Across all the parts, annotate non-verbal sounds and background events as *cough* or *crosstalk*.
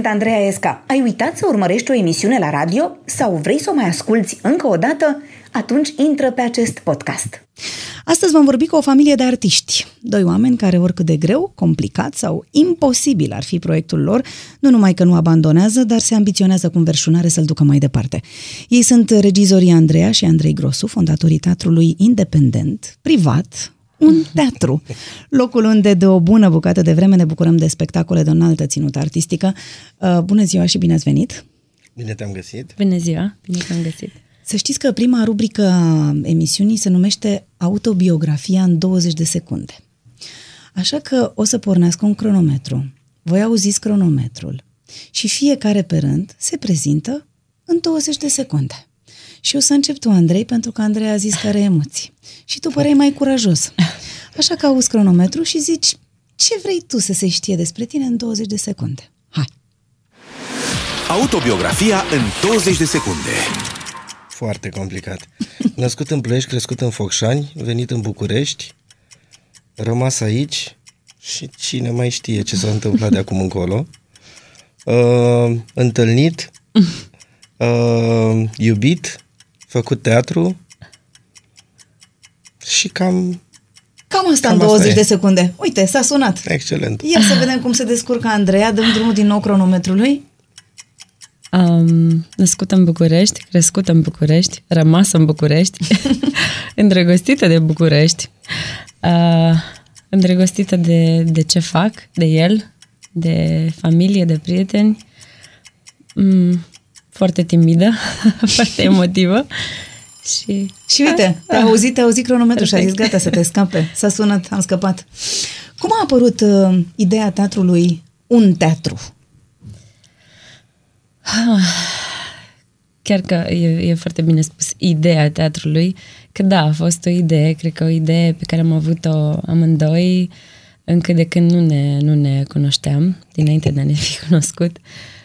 Sunt Andreea Esca. Ai uitat să urmărești o emisiune la radio sau vrei să o mai asculți încă o dată? Atunci intră pe acest podcast. Astăzi vom vorbi cu o familie de artiști. Doi oameni care, oricât de greu, complicat sau imposibil ar fi proiectul lor, nu numai că nu abandonează, dar se ambiționează cu înverșunare să-l ducă mai departe. Ei sunt regizorii Andreea și Andrei Grosu, fondatorii teatrului independent, privat, un teatru. Locul unde de o bună bucată de vreme ne bucurăm de spectacole de o înaltă ținută artistică. Uh, bună ziua și bine ați venit! Bine te-am găsit! Bună ziua! Bine te-am găsit! Să știți că prima rubrică a emisiunii se numește Autobiografia în 20 de secunde. Așa că o să pornească un cronometru. Voi auziți cronometrul. Și fiecare pe rând se prezintă în 20 de secunde. Și o să încep tu, Andrei, pentru că Andrei a zis că are emoții. Și tu părei mai curajos. Așa că auzi cronometru și zici ce vrei tu să se știe despre tine în 20 de secunde. Hai! Autobiografia în 20 de secunde. Foarte complicat. Născut în Ploiești, crescut în Focșani, venit în București, rămas aici și cine mai știe ce s-a întâmplat de acum încolo. Uh, întâlnit, uh, iubit, făcut teatru și cam... Cam asta Cam în asta 20 e. de secunde. Uite, s-a sunat. Excelent. Ia să vedem cum se descurcă Andreea. Dăm drumul din nou cronometrului. Um, născută în București, crescută în București, rămasă în București, *laughs* îndrăgostită de București, uh, îndrăgostită de, de ce fac, de el, de familie, de prieteni, mm, foarte timidă, *laughs* foarte emotivă și... Și uite, te-a auzit, te-a auzit cronometrul și a zis Perfect. gata să te scape. S-a sunat, am scăpat. Cum a apărut uh, ideea teatrului Un Teatru? Chiar că e, e foarte bine spus ideea teatrului, că da, a fost o idee, cred că o idee pe care am avut-o amândoi încă de când nu ne, nu ne cunoșteam, dinainte de a ne fi *laughs* cunoscut. Uh,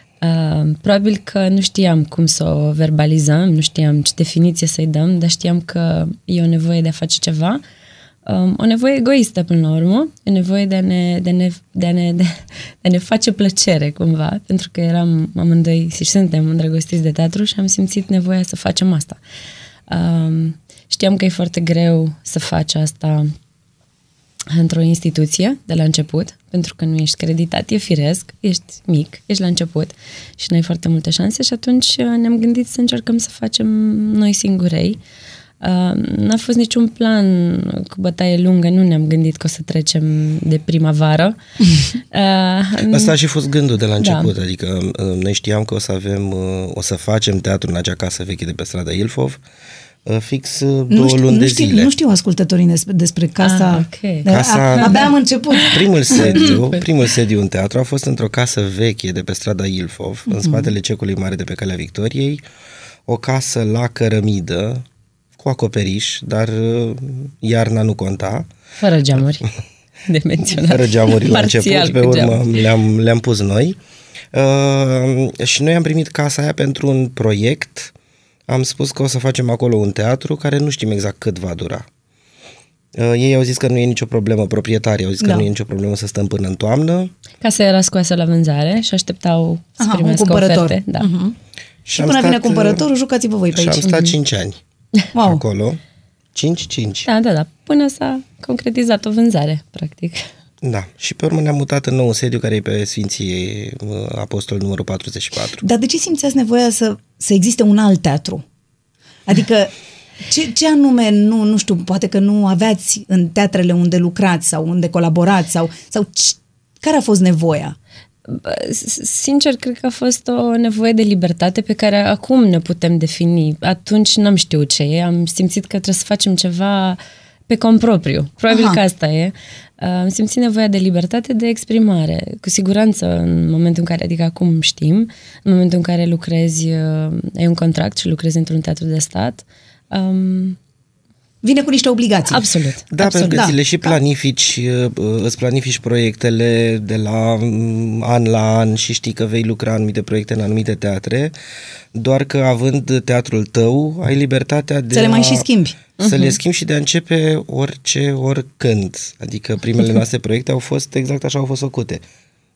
probabil că nu știam cum să o verbalizăm, nu știam ce definiție să-i dăm, dar știam că e o nevoie de a face ceva, um, o nevoie egoistă până la urmă, o nevoie de a ne, de a ne, de a ne, de, de a ne face plăcere cumva, pentru că eram amândoi și suntem îndrăgostiți de teatru și am simțit nevoia să facem asta. Um, știam că e foarte greu să faci asta într-o instituție de la început, pentru că nu ești creditat, e firesc, ești mic, ești la început și nu ai foarte multe șanse și atunci uh, ne-am gândit să încercăm să facem noi singurei. Uh, n-a fost niciun plan cu bătaie lungă, nu ne-am gândit că o să trecem de primăvară. *laughs* Uh, Asta a și fost gândul de la Da. început, adică uh, noi știam că o să avem, uh, o să facem teatru în acea casă veche de pe strada Ilfov, uh, fix uh, două nu știu, luni nu de știu, zile. Nu știu ascultătorii despre, despre casa... Ah, ok. De- Casa- a- Abia am început. *laughs* Primul sediu, primul sediu în teatru a fost într-o casă veche de pe strada Ilfov, Mhm. în spatele cecului mare de pe Calea Victoriei, o casă la cărămidă, cu acoperiș, dar uh, iarna nu conta. fără geamuri *laughs* de menționat. Fără geamuri la Parțial început, pe cu urmă geamuri. le-am, le-am pus noi. Uh, și noi am primit casa aia pentru un proiect. Am spus că o să facem acolo un teatru care nu știm exact cât va dura. Uh, ei au zis că nu e nicio problemă, proprietarii au zis că Da. nu e nicio problemă să stăm până în toamnă. Casa era scoasă la vânzare și așteptau să Aha, un primească cumpărător. oferte. Da. Mhm. Și am până vine stat, uh, cumpărătorul, jucați-vă voi pe Și am aici. stat 5 ani *laughs* Wow. acolo. 5-5. Da, da, da. Până s-a concretizat o vânzare, practic. Da. Și pe urmă ne-am mutat în nou sediu care e pe Sfinții uh, Apostol numărul 44. Dar de ce simțeați nevoia să, să existe un alt teatru? Adică, ce, ce anume, nu, nu știu, poate că nu aveați în teatrele unde lucrați sau unde colaborați sau, sau ce, care a fost nevoia? Bă, s- Sincer, cred că a fost o nevoie de libertate pe care acum ne putem defini. Atunci n-am știut ce e, am simțit că trebuie să facem ceva pe cont propriu. Probabil Aha. că asta e. Uh, Am simțit nevoia de libertate de exprimare. Cu siguranță, în momentul în care, adică acum știm, în momentul în care lucrezi, uh, ai un contract și lucrezi într-un teatru de stat, um, Vine cu niște obligații. absolut. Da, absolut. pentru că da. ți le și planifici, uh, îți planifici proiectele de la mm, an la an și știi că vei lucra anumite proiecte în anumite teatre, doar că având teatrul tău, ai libertatea de Să le mai a, și schimbi. Să le schimbi și de a începe orice, oricând. Adică primele *laughs* noastre proiecte au fost exact așa au fost făcute.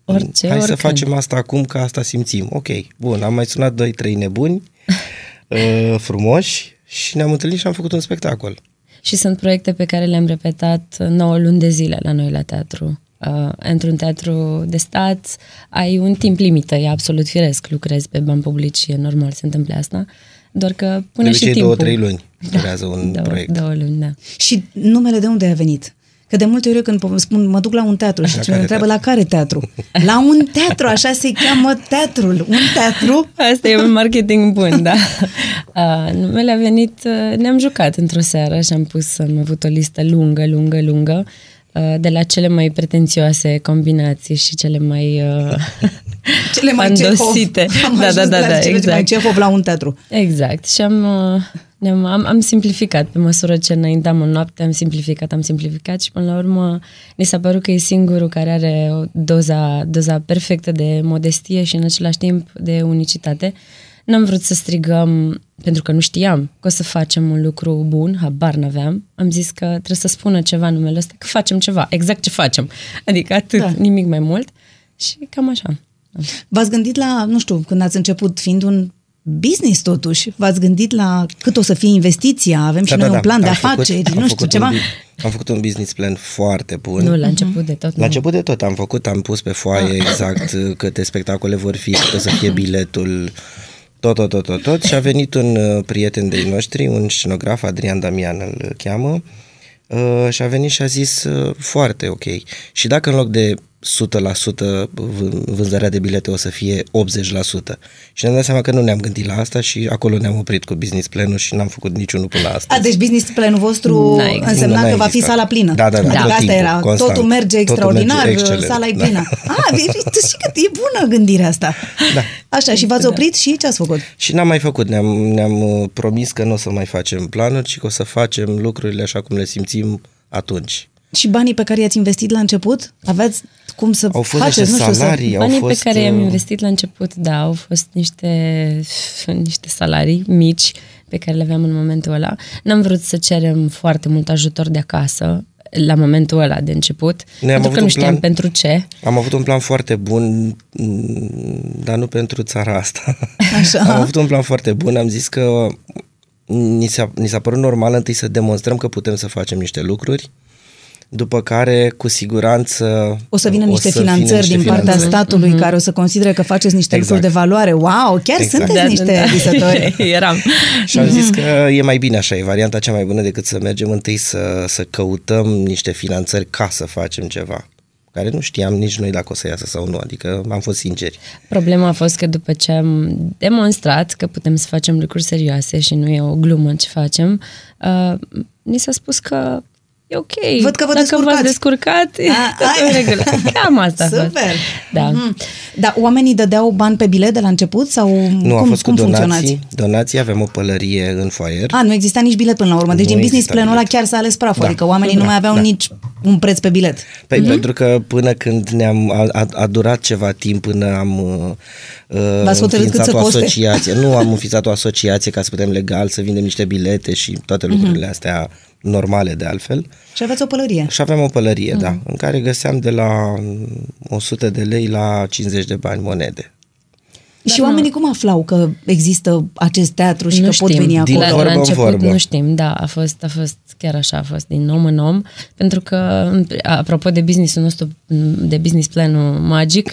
Orice, Hai să oricând. facem asta acum, că asta simțim. Ok, bun, am mai sunat doi, trei nebuni *laughs* uh, frumoși și ne-am întâlnit și am făcut un spectacol. Și sunt proiecte pe care le-am repetat 9 luni de zile la noi la teatru. Uh, într-un teatru de stat ai un timp limită, e absolut firesc, lucrezi pe bani publici și e normal să întâmple asta, doar că De pune și obicei timpul. două, trei luni durează un două, proiect. Două luni, da. Și numele de unde a venit? Că de multe ori eu când po- spun mă duc la un teatru și La cineva care întreabă la care teatru? *laughs* La un teatru, așa se cheamă teatrul. Un teatru Asta e un marketing bun, da. *laughs* Uh, numele a venit, uh, ne-am jucat într-o seară și am pus, am avut o listă lungă, lungă, lungă, uh, de la cele mai pretențioase combinații și cele mai uh, *laughs* cele mai Cehov. fandosite. Am Da, ajuns da, da, la da, cele mai exact. Cehov la un teatru. Exact. Și am, uh, ne-am, am, am simplificat pe măsură ce înaintam în noapte, am simplificat, am simplificat și până la urmă ni s-a părut că e singurul care are o doza, doza perfectă de modestie și în același timp de unicitate. N-am vrut să strigăm, pentru că nu știam că o să facem un lucru bun, habar n-aveam. Am zis că trebuie să spună ceva numele ăsta, că facem ceva, exact ce facem. Adică atât, Da. da. nimic mai mult. Și cam așa. V-ați gândit la, nu știu, când ați început fiind un business totuși, v-ați gândit la cât o să fie investiția, avem și noi un plan de Da, Am făcut- afaceri, am nu știu, făcut ceva. Un, bu- am făcut un business plan foarte bun. Nu, la început de tot. La nu. început de tot am făcut, am pus pe foaie exact uh, câte spectacole vor fi, cât o să fie biletul, tot, tot, tot, tot, tot. Și a venit un uh, prieten de noștri, un scenograf, Adrian Damian îl cheamă, uh, și a venit și a zis uh, foarte ok. Și dacă în loc de 100% vân- vânzarea de bilete o să fie 80%. Și ne-am dat seama că nu ne-am gândit la asta și acolo ne-am oprit cu business planul și n-am făcut niciunul până la asta. A, deci business planul vostru N-a existat. însemna Nu, că n-a va fi existat. sala plină. Da, da, da, Adică tot asta timpul, era, constant. totul merge Totul extraordinar, merge excelent, sala e da. plină. A, vezi, *laughs* tu știi că e bună gândirea asta. Da. Așa, și v-ați oprit și ce ați făcut? Și n-am mai făcut, ne-am, ne-am uh, promis că nu o să mai facem planuri, ci că o să facem lucrurile așa cum le simțim atunci. Și banii pe care i-ați investit la început? Aveți cum să Au fost faceți, niște nu știu, salarii, să... au Banii fost... pe care i-am uh, investit la început, da, au fost niște, *laughs* niște salarii mici pe care le aveam în momentul ăla. N-am vrut să cerem foarte mult ajutor de acasă la momentul ăla de început, Noi am pentru avut că nu un știam plan- pentru ce. Am avut un plan foarte bun, mm, dar nu pentru țara asta. *laughs* Așa. am avut un plan foarte bun, am zis că ni s-a, ni s-a părut normal întâi să demonstrăm că putem să facem niște lucruri, după care, cu siguranță... O să vină niște vină finanțări niște din partea finanțări. statului care o să considere că faceți niște Exact. lucruri de valoare. Wow, chiar Exact. sunteți niște visători. *laughs* Eram. Și am zis că e mai bine așa, e varianta cea mai bună decât să mergem întâi să, să căutăm niște finanțări ca să facem ceva. Care nu știam nici noi dacă o să iasă sau nu, adică am fost sinceri. Problema a fost că după ce am demonstrat că putem să facem lucruri serioase și nu e o glumă ce facem, uh, ni s-a spus că e ok. Văd că vă Dacă descurcați. v-ați descurcat, e A, tot în ai. regulă. Cam asta a fost. Super. Da. Mhm. Dar oamenii dădeau bani pe bilet de la început sau Nu, cum, a fost cum cu donații. funcționați? Donații, avem o pălărie în foaier. A, nu exista nici bilet până la urmă. Deci Nu din business exista planul ăla bilet. chiar s-a ales praful. Da. Adică oamenii nu Da, mai aveau da. nici un preț pe bilet. Păi, pentru că până când ne-am, a, a, a durat ceva timp până am uh, V-ați hotărât cât înființat să o coste? asociație. Nu, am înființat o asociație ca să putem legal să vindem niște bilete și toate Mhm. lucrurile astea normale de altfel. Și aveți o pălărie. Și aveam o pălărie, da, Mhm. în care găseam de la mm, 100 de lei la 50 de bani monede. și oamenii cum aflau că există acest teatru și nu că știm. pot veni Din acolo? La, vorbă la în început vorbă. nu știm, da, a fost, a fost chiar așa, a fost din om în om, pentru că, apropo de businessul nostru, de business planul magic, uh,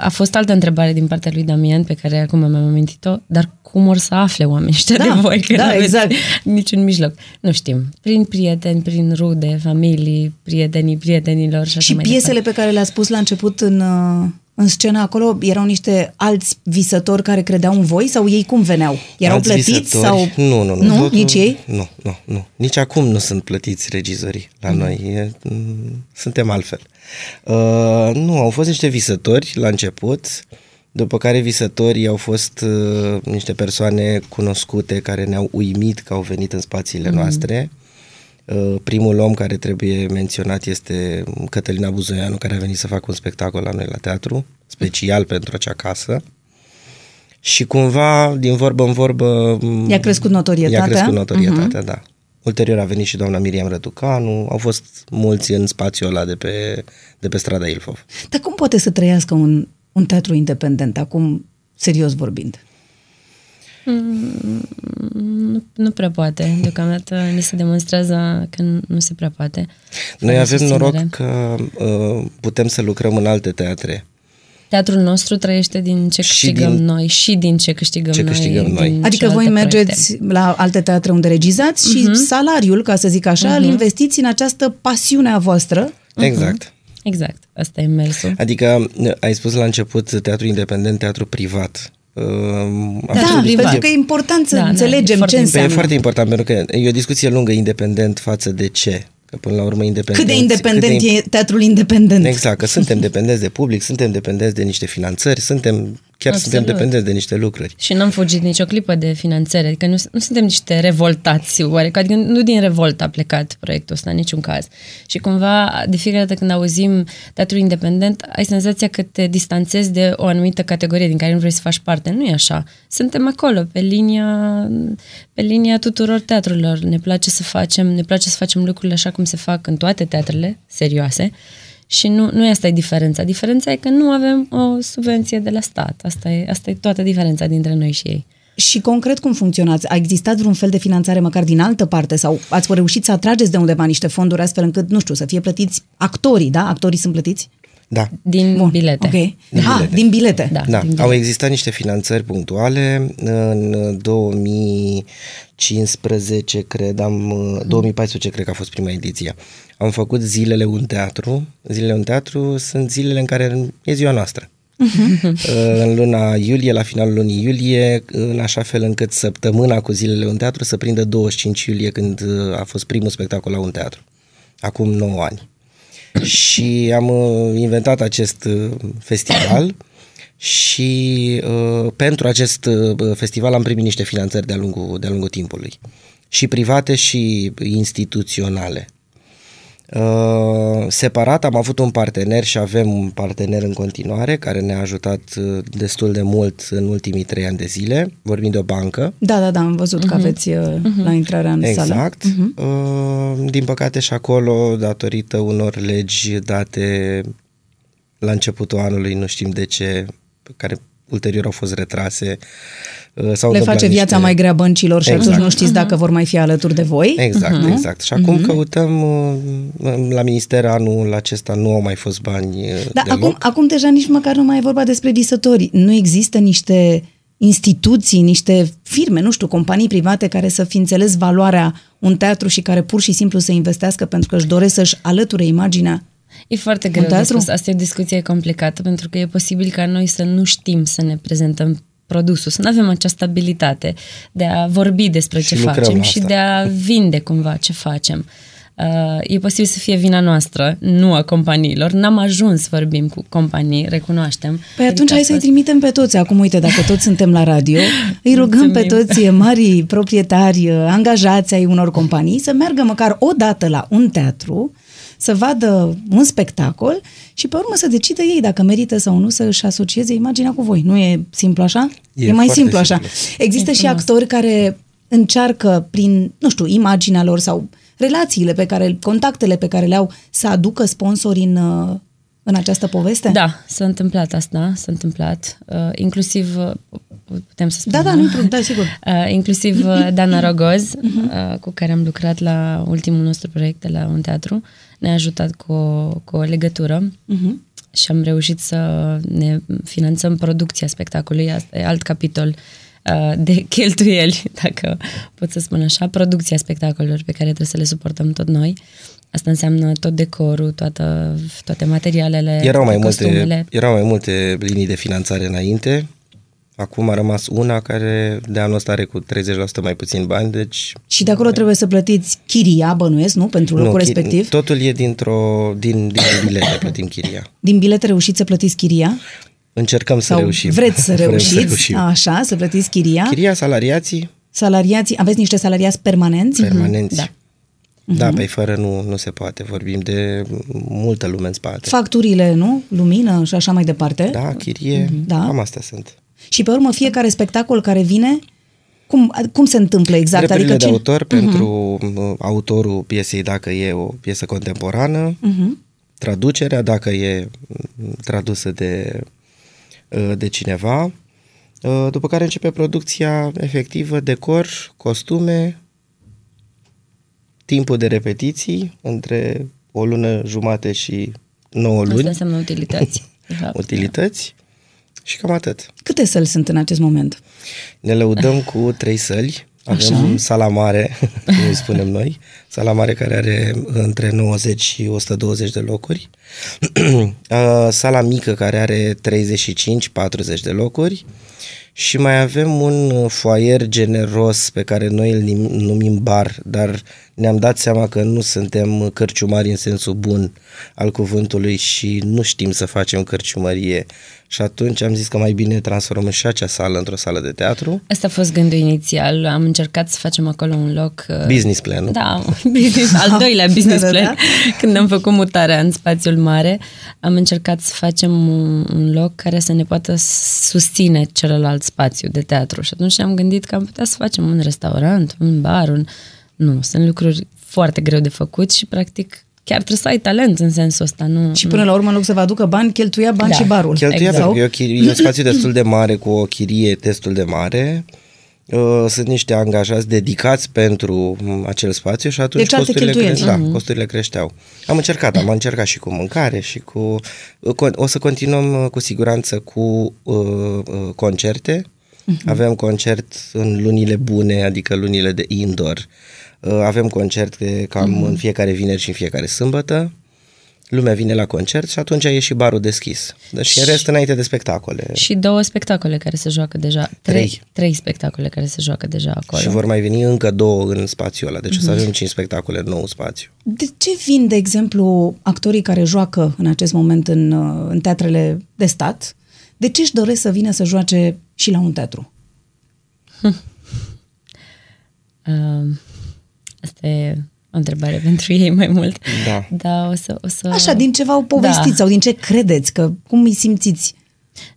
a fost altă întrebare din partea lui Damian, pe care acum mi-am amintit-o, dar cum or să afle oamenii ăștia Da, de voi, că da, n-aveți exact. niciun mijloc. Nu știm. Prin prieteni, prin rude, familii, prietenii prietenilor și așa Și mai piesele pe care le-ați pus la început în, uh, în scenă acolo erau niște alți visători care credeau în voi sau ei cum veneau? Erau Alți plătiți visători? sau... Nu, nu, nu. Nu? Totul- Nici ei? Nu, nu, nu. Nici acum nu sunt plătiți regizorii la Mhm. noi. E, m, suntem altfel. Uh, nu, au fost niște visători la început, după care visătorii au fost uh, niște persoane cunoscute care ne-au uimit că au venit în spațiile noastre. Uh, primul om care trebuie menționat este Cătălina Buzoianu, care a venit să facă un spectacol la noi la teatru, special pentru acea casă. Și cumva, din vorbă în vorbă... m, I-a crescut notorietatea? I-a crescut notorietatea, uh-huh. da. Ulterior a venit și doamna Miriam Răducanu, au fost mulți în spațiul ăla de pe, de pe strada Ilfov. Dar cum poate să trăiască un, un teatru independent, acum serios vorbind? Nu, nu prea poate. Deocamdată ni se demonstrează că nu, nu se prea poate. Noi Fără avem susținere. noroc că uh, putem să lucrăm în alte teatre. Teatrul nostru trăiește din ce Și câștigăm din- noi și din ce câștigăm ce noi. câștigăm noi. din Adică voi celelalte mergeți proiecte. la alte teatre unde regizați și salariul, ca să zic așa, îl investiți în această pasiune a voastră. Exact. Exact, asta e mersul. Adică uh, ai spus la început teatru independent, teatru privat. Uh, Da, absolut privat. pentru că e important să Da, da, e înțelegem foarte ce Păi e înseamnă. foarte important, pentru că e o discuție lungă independent față de ce. Că până la urmă independent. Cât de independent e teatrul independent. Exact, că suntem dependenți de public, suntem dependenți de niște finanțări, suntem chiar Absolut. suntem dependenți de niște lucruri. Și n-am fugit nicio clipă de finanțare, adică nu, nu suntem niște revoltați, oarecum, adică nu din revolt a plecat proiectul ăsta în niciun caz. Și cumva, de fiecare dată când auzim teatru independent, ai senzația că te distanțezi de o anumită categorie din care nu vrei să faci parte. Nu e așa. Suntem acolo, pe linia, pe linia tuturor teatrurilor. Ne place să facem, ne place să facem lucrurile așa cum se fac în toate teatrele serioase. Și nu, nu e asta e diferența. Diferența e că nu avem o subvenție de la stat. Asta e, asta e toată diferența dintre noi și ei. Și concret cum funcționați? A existat vreun fel de finanțare măcar din altă parte sau ați reușit să atrageți de undeva niște fonduri astfel încât, nu știu, să fie plătiți actorii, da? Actorii sunt plătiți? Da. Din Bun, bilete. Ok. Din ha, bilete. din bilete. Da. Da, din au bilete. existat niște finanțări punctuale. În 2015, cred, am, 2014, cred că a fost prima ediție. Am făcut zilele un teatru. Zilele un teatru sunt zilele în care e ziua noastră. *laughs* în luna iulie, la finalul lunii iulie, în așa fel încât săptămâna cu zilele un teatru să prindă 25 iulie când uh, a fost primul spectacol la un teatru. Acum 9 ani. Și am uh, inventat acest uh, festival și uh, pentru acest uh, festival am primit niște finanțări de-a lungul, de-a lungul timpului. Și private și instituționale. Uh, separat am avut un partener și avem un partener în continuare care ne-a ajutat uh, destul de mult în ultimii trei ani de zile. Vorbim de o bancă. Da, da, da, am văzut că aveți uh, la intrarea în sală. Exact. Uh, din păcate și acolo, datorită unor legi date la începutul anului, nu știm de ce, care ulterior au fost retrase. Uh, s-au Le întâmplat face viața niște- mai grea băncilor și Exact. atunci nu știți dacă vor mai fi alături de voi. Exact, exact. Și acum căutăm uh, la minister anul acesta nu au mai fost bani uh, Dar deloc. acum, acum deja nici măcar nu mai e vorba despre visători. Nu există niște instituții, niște firme, nu știu, companii private care să fi înțeles valoarea un teatru și care pur și simplu să investească pentru că își doresc să-și alăture imaginea. E foarte greu de teatru? spus. Asta e o discuție complicată pentru că e posibil ca noi să nu știm să ne prezentăm produsul, să nu avem această abilitate de a vorbi despre Și ce lucrăm facem la și asta. de a vinde cumva ce facem. Uh, e posibil să fie vina noastră, nu a companiilor. N-am ajuns să vorbim cu companii, recunoaștem. Păi atunci Adică hai a să-i fost- trimitem pe toți. Acum, uite, dacă toți suntem la radio, *laughs* îi rugăm pe Mulțumim. toți mari proprietari, angajați ai unor companii să meargă măcar o dată la un teatru, să vadă un spectacol și pe urmă să decidă ei dacă merită sau nu să își asocieze imaginea cu voi. Nu e simplu așa? E E, mai foarte simplu așa. simplu. Există și actori care încearcă prin, nu știu, imaginea lor sau relațiile pe care, contactele pe care le au să aducă sponsori în, uh, în această poveste? Da, s-a întâmplat asta, s-a întâmplat. Uh, inclusiv, uh, putem să Da, spunem, da, nu-i pro- da, sigur. *laughs* Uh, inclusiv uh, Dana Rogoz, *laughs* uh, cu care am lucrat la ultimul nostru proiect de la un teatru, ne-a ajutat cu o, cu o legătură și am reușit să ne finanțăm producția spectacolului. Asta e alt capitol uh, de *laughs* cheltuieli, dacă pot să spun așa, producția spectacolelor pe care trebuie să le suportăm tot noi. Asta înseamnă tot decorul, toată, toate materialele, Erau mai, costumele. multe, erau mai multe linii de finanțare înainte. Acum a rămas una care de anul ăsta are cu 30% mai puțin bani, deci Și de acolo trebuie să plătiți chiria, bănuiesc, nu? Pentru locul chi- respectiv. Totul e dintr-o, din, din bilete, plătim chiria. Din bilete reușiți să plătiți chiria? Încercăm să Sau reușim. vreți să *laughs* Vrem reușiți, Să reușim. așa, să plătiți chiria? Chiria, salariații, Salariații, aveți niște salariați permanenți? permanenți. Da. Da, pe fără nu, nu se poate. Vorbim de multă lume în spate. Facturile, nu? Lumină și așa mai departe? Da, chirie, Da. cam astea sunt. Și pe urmă fiecare spectacol care vine Cum, cum se întâmplă exact? Drepturile adică de ce... autor pentru uh, autorul piesei dacă e o piesă contemporană, traducerea dacă e mm, tradusă de, uh, de cineva, uh, după care începe producția efectivă, decor, costume, timpul de repetiții între o lună jumate și 9 Asta luni, înseamnă utilități. *laughs* de fapt. utilități și cam atât. Câte săli sunt în acest moment? Ne lăudăm cu trei săli. Avem Așa. sala mare, *laughs* cum îi spunem noi, sala mare care are între 90 și 120 de locuri, *clears throat* Uh, sala mică care are 35-40 de locuri și mai avem un foaier generos pe care noi îl nim- numim bar, dar ne-am dat seama că nu suntem cărciumari în sensul bun al cuvântului și nu știm să facem cărciumărie. Și atunci am zis că mai bine transformăm și acea sală într-o sală de teatru. Asta a fost gândul inițial. Am încercat să facem acolo un loc... uh, Business plan Da, *laughs* business, al *laughs* doilea business Da, da, plan. Când am făcut mutarea în spațiul mare, am încercat să facem un, un loc care să ne poată susține celălalt spațiu de teatru. Și atunci am gândit că am putea să facem un restaurant, un bar, un... Nu, sunt lucruri foarte greu de făcut și practic chiar trebuie să ai talent în sensul ăsta. Nu, Și până la urmă, în loc să vă aducă bani, cheltuia bani Da. și barul. Cheltuia Exact. pentru că e, o chirie, e un spațiu destul de mare cu o chirie destul de mare. Uh, Sunt niște angajați dedicați pentru m, acel spațiu și atunci Deci alte costurile, cheltuieli. cre- da, costurile creșteau. Am încercat, am încercat și cu mâncare și cu... con- O să continuăm uh, cu siguranță cu uh, uh, concerte. Avem concert în lunile bune, adică lunile de indoor. Uh, Avem concert de cam în fiecare vineri și în fiecare sâmbătă. Lumea vine la concert și atunci e și barul deschis. Deci în rest înainte de spectacole. Și două spectacole care se joacă deja. Trei. Trei spectacole care se joacă deja acolo. Și vor mai veni încă două în spațiul ăla. Deci o să avem cinci spectacole în nou spațiu. De ce vin, de exemplu, actorii care joacă în acest moment în, uh, în teatrele de stat? De ce își doresc să vină să joace și la un teatru? Uh, *laughs* asta e o întrebare *laughs* pentru ei mai mult. Da. Da, o să... O să... Așa, din ce v-au povestit Da. sau din ce credeți? Că cum îi simțiți?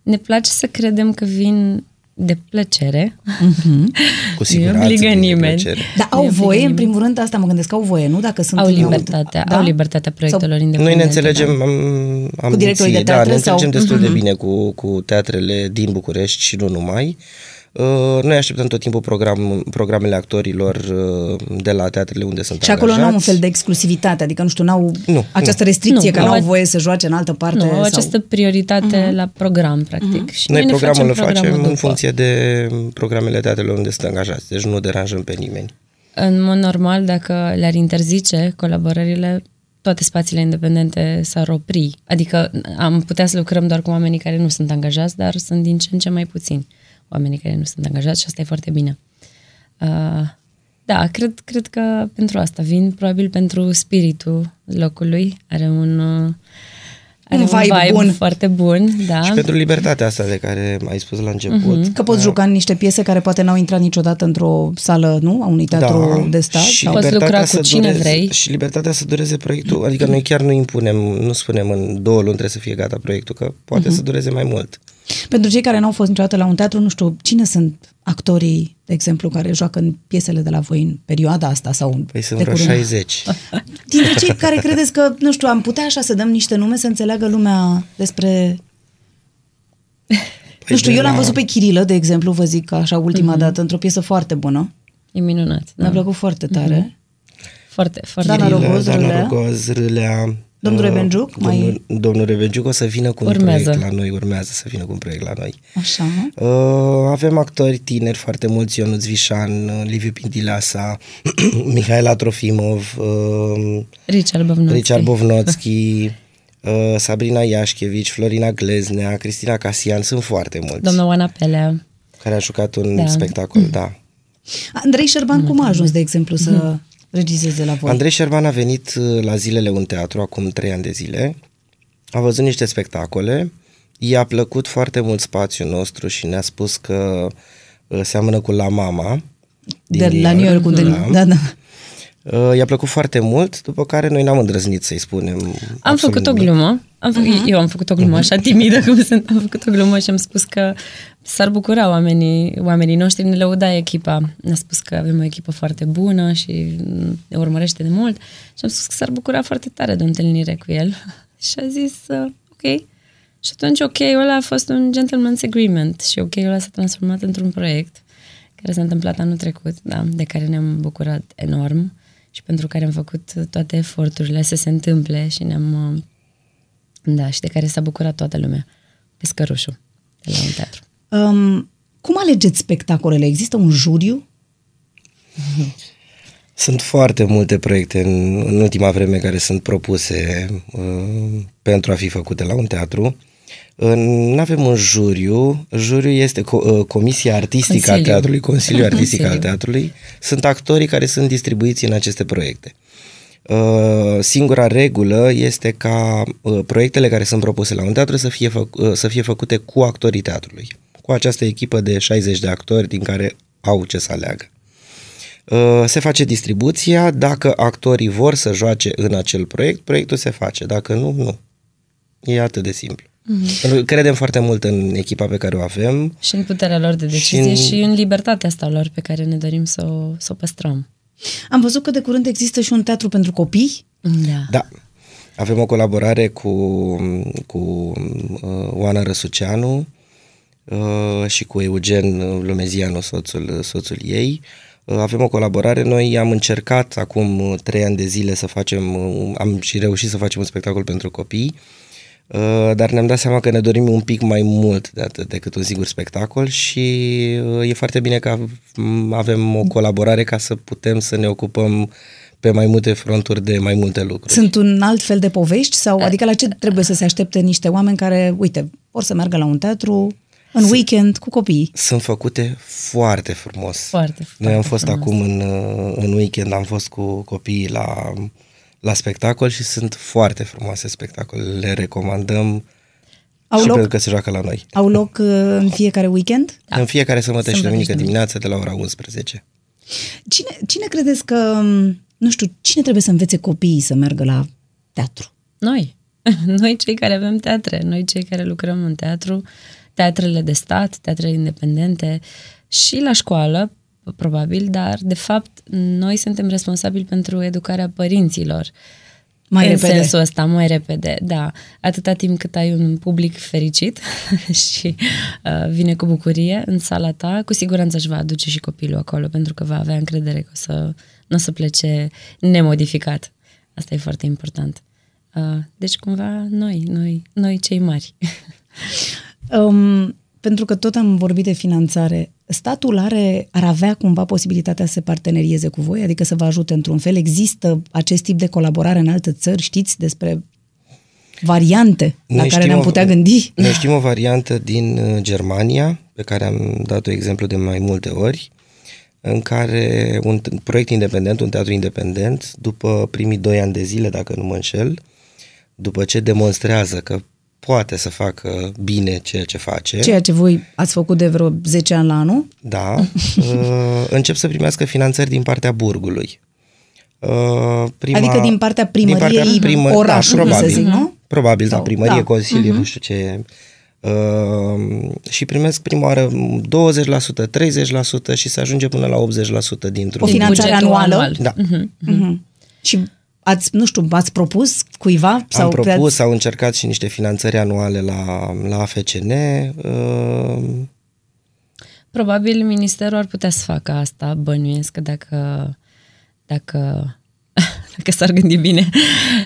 Ne place să credem că vin de plăcere. *laughs* Cu siguranță. Nu obligă vin de nimeni. plăcere. Dar Nu au e voie, în nimeni. primul rând, asta mă gândesc, au voie, nu? Dacă sunt Au în- libertatea, Da? au libertatea proiectelor independente. Noi ne înțelegem, da. am, am Cu directorii de da, teatre ne înțelegem sau- destul de bine cu, cu teatrele din București și nu numai. Uh, noi așteptăm tot timpul program, programele actorilor uh, de la teatrele unde sunt Și acolo nu au un angajați. fel de exclusivitate, adică nu știu, n-au Nu, această nu. restricție Nu, că au n-au a- voie să joace în altă parte. Nu, au sau... această prioritate la program, practic. Și Noi ne programul îl facem facem programul în după. funcție de programele teatrelor unde sunt angajați, deci nu deranjăm pe nimeni. În mod normal, dacă le-ar interzice colaborările, toate spațiile independente s-ar opri. Adică am putea să lucrăm doar cu oamenii care nu sunt angajați, dar sunt din ce în ce mai puțini oamenii care nu sunt angajați și asta e foarte bine. Uh, da, cred, cred că pentru asta vin, probabil pentru spiritul locului. Are un, uh, are Un un vibe vibe, bun. foarte bun. Da. Și pentru libertatea asta de care ai spus la început. Mhm. Că poți juca în niște piese care poate n-au intrat niciodată într-o sală, nu? A unui teatru de stat? Da. și sau... Poți libertatea lucra cu să cine dureze, vrei. Și libertatea să dureze proiectul, adică noi chiar nu impunem, nu spunem în două luni trebuie să fie gata proiectul, că poate Mhm. să dureze mai mult. Pentru cei care n-au fost niciodată la un teatru, nu știu, cine sunt actorii, de exemplu, care joacă în piesele de la voi în perioada asta sau în Păi sunt de vreo curând? 60. *laughs* Dintre cei care credeți că, nu știu, am putea așa să dăm niște nume să înțeleagă lumea despre... nu știu, de eu l-am la- văzut pe Chirilă, de exemplu, vă zic așa ultima dată, într-o piesă foarte bună. E minunat. Mi-a Da. plăcut foarte tare. Foarte, foarte Dana bine. Rogoz, Dana Râlea. Rogoz, Râlea. Domnul uh, Revenjuc, mai- Domnul, domnul Revenjuc o să vină cu un Urmează. proiect la noi, urmează să vină cu un proiect la noi. Așa. Uh, avem actori tineri foarte mulți, Ionuț Vișan, uh, Liviu Pintilasa, *clears throat* Mihaela Trofimov, uh, Richard Bovnotski. Richard Bovnotski, uh, Sabrina Iașchevici, Florina Gleznea, Cristina Casian, sunt foarte mulți Doamna Oana Pelea. care au jucat un Da. spectacol, da. Andrei Șerban, cum a ajuns, de exemplu, să regizeze la voi? Andrei Șerban a venit uh, la zilele un teatru acum trei ani de zile, a văzut niște spectacole, i-a plăcut foarte mult spațiul nostru și ne-a spus că uh, seamănă cu La Mama. din de la New York, unde... da. Da, da. Uh, I-a plăcut foarte mult, după care noi n-am îndrăznit să-i spunem Am absolut făcut o nimic. glumă. Am făcut, Eu am făcut o glumă așa timidă cum sunt. Am făcut o glumă și am spus că s-ar bucura oamenii, oamenii noștri, ne lăuda echipa. Ne-a spus că avem o echipă foarte bună și ne urmărește de mult și am spus că s-ar bucura foarte tare de o întâlnire cu el. *laughs* și a zis, uh, ok. Și atunci ok-ul ăla a fost un gentleman's agreement și ok-ul ăla s-a transformat într-un proiect care s-a întâmplat anul trecut, da, de care ne-am bucurat enorm și pentru care am făcut toate eforturile să se întâmple și ne-am, uh, da, și de care s-a bucurat toată lumea, pe scărușul de la un teatru. Um, cum alegeți spectacolele? Există un juriu? *laughs* Sunt foarte multe proiecte în, în ultima vreme care sunt propuse uh, pentru a fi făcute la un teatru. Nu avem un juriu. Juriu este co- uh, Comisia Artistică Consiliu. al Teatrului, Consiliul *laughs* Artistic Consiliu. al Teatrului. Sunt actorii care sunt distribuiți în aceste proiecte. Uh, singura regulă este ca uh, proiectele care sunt propuse la un teatru să fie, fă, uh, să fie făcute cu actorii teatrului, cu această echipă de 60 de actori din care au ce să aleagă. Uh, se face distribuția, dacă actorii vor să joace în acel proiect, proiectul se face, dacă nu, nu. E atât de simplu. Mm-hmm. Credem foarte mult în echipa pe care o avem. Și în puterea lor de decizie și în, și în libertatea asta lor pe care ne dorim să o, să o păstrăm. Am văzut că de curând există și un teatru pentru copii. Da. Da. Avem o colaborare cu, cu uh, Oana Răsuceanu uh, și cu Eugen Lumezianu, soțul, soțul ei. Uh, avem o colaborare. Noi am încercat acum uh, trei ani de zile să facem, uh, am și reușit să facem un spectacol pentru copii. Uh, dar ne-am dat seama că ne dorim un pic mai mult de atât decât un singur spectacol și uh, e foarte bine că avem o colaborare ca să putem să ne ocupăm pe mai multe fronturi de mai multe lucruri. Sunt un alt fel de povești? sau Adică la ce trebuie să se aștepte niște oameni care, uite, vor să meargă la un teatru în sunt, weekend cu copiii? Sunt făcute foarte frumos. Foarte, foarte Noi am fost frumos. acum în, uh, în weekend, am fost cu copiii la la spectacol și sunt foarte frumoase spectacole. Le recomandăm au și loc, pentru că se joacă la noi. Au loc uh, în fiecare weekend? Da. În fiecare sămbătă și duminică dimineață de la ora 11. Cine, cine credeți că, um, nu știu, cine trebuie să învețe copiii să meargă la teatru? Noi. *laughs* Noi cei care avem teatre, noi cei care lucrăm în teatru, teatrele de stat, teatrele independente și la școală, probabil, dar de fapt noi suntem responsabili pentru educarea părinților. Mai în repede. sensul ăsta, mai repede, da. Atâta timp cât ai un public fericit *laughs* și uh, vine cu bucurie în sala ta, cu siguranță își va aduce și copilul acolo, pentru că va avea încredere că o să, nu o să plece nemodificat. Asta e foarte important. Uh, deci, cumva, noi, noi, noi cei mari. *laughs* um, pentru că tot am vorbit de finanțare, statul are, ar avea cumva posibilitatea să se partenerieze cu voi, adică să vă ajute într-un fel? Există acest tip de colaborare în alte țări? Știți despre variante la noi care ne-am putea o, gândi? Noi știm o variantă din uh, Germania, pe care am dat-o exemplu de mai multe ori, în care un proiect independent, un teatru independent, după primii doi ani de zile, dacă nu mă înșel, după ce demonstrează că poate să facă bine ceea ce face. Ceea ce voi ați făcut de vreo 10 ani la anul? Da. *laughs* uh, încep să primească finanțări din partea burgului. Uh, prima, adică din partea primăriei din partea primă, orașului, da, probabil, să zic, nu? Probabil, da, Sau, da, primărie, da. consiliu, uh-huh. nu știu ce. Uh, și primesc prima oară 20%, 30% și se ajunge până la 80% dintr-un... O finanțare anuală? Anual. Da. Uh-huh. Uh-huh. Și Ați, nu știu, ați propus cuiva? Sau Am propus, ați... au încercat și niște finanțări anuale la, la AFCN. Uh... Probabil ministerul ar putea să facă asta, bănuiesc, dacă, dacă dacă s-ar gândi bine,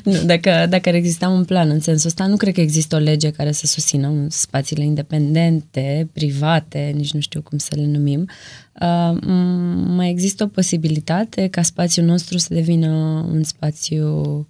nu, dacă, dacă ar exista un plan în sensul ăsta, nu cred că există o lege care să susțină spațiile independente, private, nici nu știu cum să le numim. Uh, mai există o posibilitate ca spațiul nostru să devină un spațiu...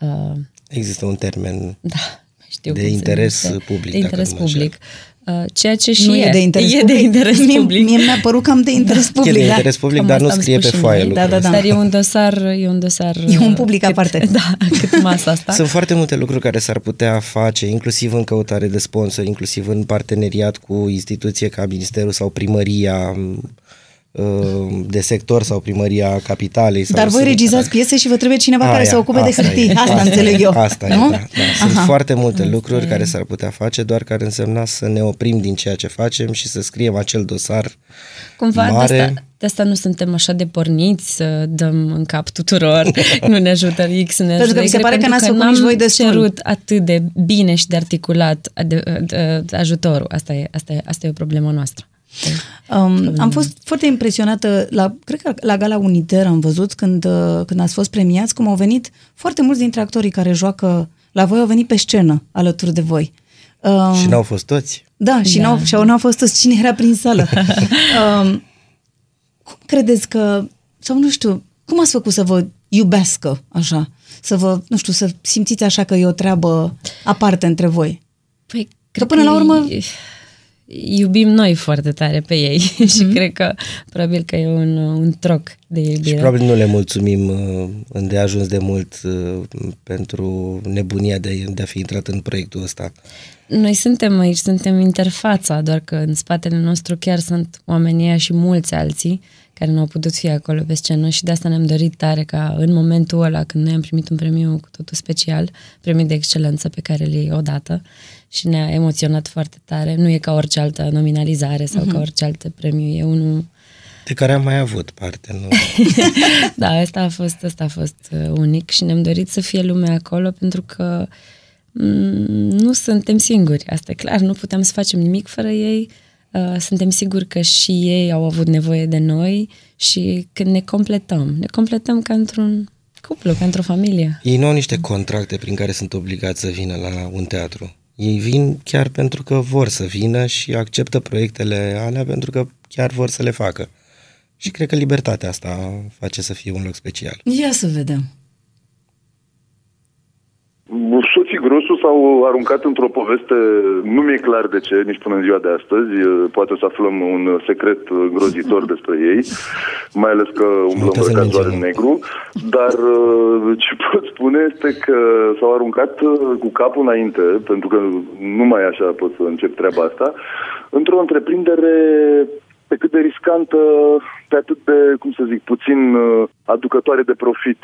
Uh, există un termen da, știu de interes public. De interes public. Uh, ceea ce și nu e. e de interes e public. De interes mie, public. Mie mi-a părut cam de interes public. E de interes public, da. dar nu scrie pe foaie Da, da, da. Dar e un dosar, e un dosar... E un public cât, aparte. *laughs* Da, cât masa asta. Sunt foarte multe lucruri care s-ar putea face, inclusiv în căutare de sponsor, inclusiv în parteneriat cu instituție ca Ministerul sau Primăria, uh, de sector sau primăria capitalei. Sau Dar voi sunt- regizați piese și vă trebuie cineva care Aia, să se ocupe de asta hârtii. e, Asta înțeleg eu. Asta e, nu? da, da. Sunt Aha. foarte multe lucruri care s-ar putea face, doar care însemna să ne oprim din ceea ce facem și să scriem acel dosar Cumva mare. de asta, de asta nu suntem așa de porniți să dăm în cap tuturor, *laughs* nu ne ajută X, nu ne Pentru că ajută mi se Y, pare că pentru n-ați făcut n-am nici voi destul. cerut atât de bine și de articulat de, de, de ajutorul. Asta e, asta, e, asta e o problemă noastră. Um, am fost foarte impresionată, la, cred că la Gala Uniter am văzut când, uh, când ați fost premiați, cum au venit foarte mulți dintre actorii care joacă la voi, au venit pe scenă alături de voi. Um, și n-au fost toți. Da, și, da. N-au, și au, n-au fost toți cine era prin sală. *laughs* um, cum credeți că, sau nu știu, cum ați făcut să vă iubească așa? Să vă, nu știu, să simțiți așa că e o treabă aparte între voi? Păi, Că până la urmă- iubim noi foarte tare pe ei *laughs* și cred că probabil că e un, un troc de Și iubire. probabil nu le mulțumim uh, îndeajuns de mult uh, pentru nebunia de, de a fi intrat în proiectul ăsta. Noi suntem aici, suntem interfața, doar că în spatele nostru chiar sunt oamenii ăia și mulți alții care nu au putut fi acolo pe scenă și de asta ne-am dorit tare ca în momentul ăla când noi am primit un premiu cu totul special, premiu de excelență pe care îl iei odată și ne-a emoționat foarte tare. Nu e ca orice altă nominalizare sau uh-huh. ca orice altă premiu, e unul De care am mai avut parte. Nu? *laughs* da, asta a fost, asta a fost uh, unic și ne-am dorit să fie lumea acolo pentru că mm, nu suntem singuri, asta e clar, nu putem să facem nimic fără ei. Uh, suntem siguri că și ei au avut nevoie de noi și când ne completăm, ne completăm ca într-un cuplu, ca într-o familie. Ei nu au niște contracte prin care sunt obligați să vină la un teatru. Ei vin chiar pentru că vor să vină și acceptă proiectele alea pentru că chiar vor să le facă. Și cred că libertatea asta face să fie un loc special. Ia să vedem. Soții Grosu s-au aruncat într-o poveste, nu mi-e clar de ce, nici până în ziua de astăzi. Poate să aflăm un secret grozitor *laughs* despre ei, mai ales că umblă Puteți să îmbrăcați doar în menționăm. negru. Dar uh, ce *laughs* pot spune este că s-au aruncat uh, cu capul înainte, pentru că numai așa pot să încep treaba asta, într-o întreprindere pe cât de riscantă, pe atât de, cum să zic, puțin uh, aducătoare de profit.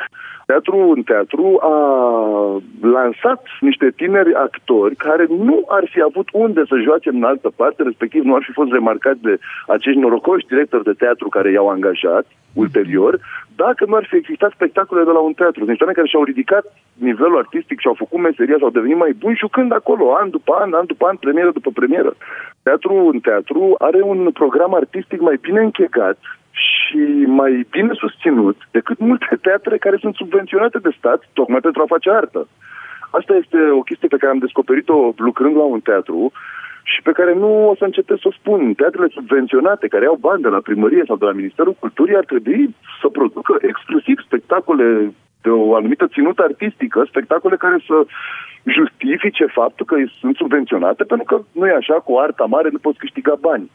Teatru în teatru a lansat niște tineri actori care nu ar fi avut unde să joace în altă parte, respectiv nu ar fi fost remarcați de acești norocoși directori de teatru care i-au angajat ulterior, dacă nu ar fi existat spectacole de la un teatru. Niște oameni care și-au ridicat nivelul artistic și au făcut meseria și au devenit mai buni jucând acolo, an după an, an după an, premieră după premieră. Teatru în teatru are un program artistic mai bine închegat și mai bine susținut decât multe teatre care sunt subvenționate de stat tocmai pentru a face artă. Asta este o chestie pe care am descoperit-o lucrând la un teatru și pe care nu o să încetez să o spun. Teatrele subvenționate care au bani de la primărie sau de la Ministerul Culturii ar trebui să producă exclusiv spectacole de o anumită ținută artistică, spectacole care să justifice faptul că sunt subvenționate, pentru că nu e așa, cu arta mare nu poți câștiga bani.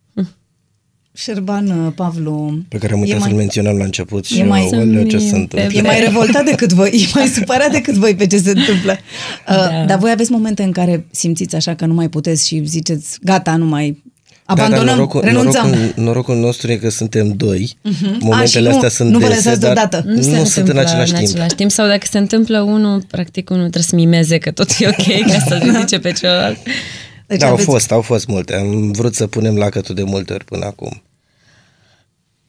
Șerban uh, Pavlu Pe care am uitat mai- să-l menționăm la început și e mai- aoleu, ce Să-mi sunt. pe- E mai revoltat decât voi, e mai supărat decât voi pe ce se întâmplă. Uh, Da. Dar voi aveți momente în care simțiți așa că nu mai puteți și ziceți, gata, nu mai abandonăm, da, da, norocul, renunțăm. Norocul, norocul nostru e că suntem doi. Uh-huh. A, Momentele și nu- astea sunt nu vă dese, lăsați dar deodată. nu, se nu sunt în întâmplă același timp. în același timp. Sau dacă se întâmplă unul, practic unul trebuie să mimeze că tot e ok *laughs* ca să ridice pe celălalt. Deci Da, au aveți- fost, au fost multe. Am vrut să punem lacătul de multe ori până acum.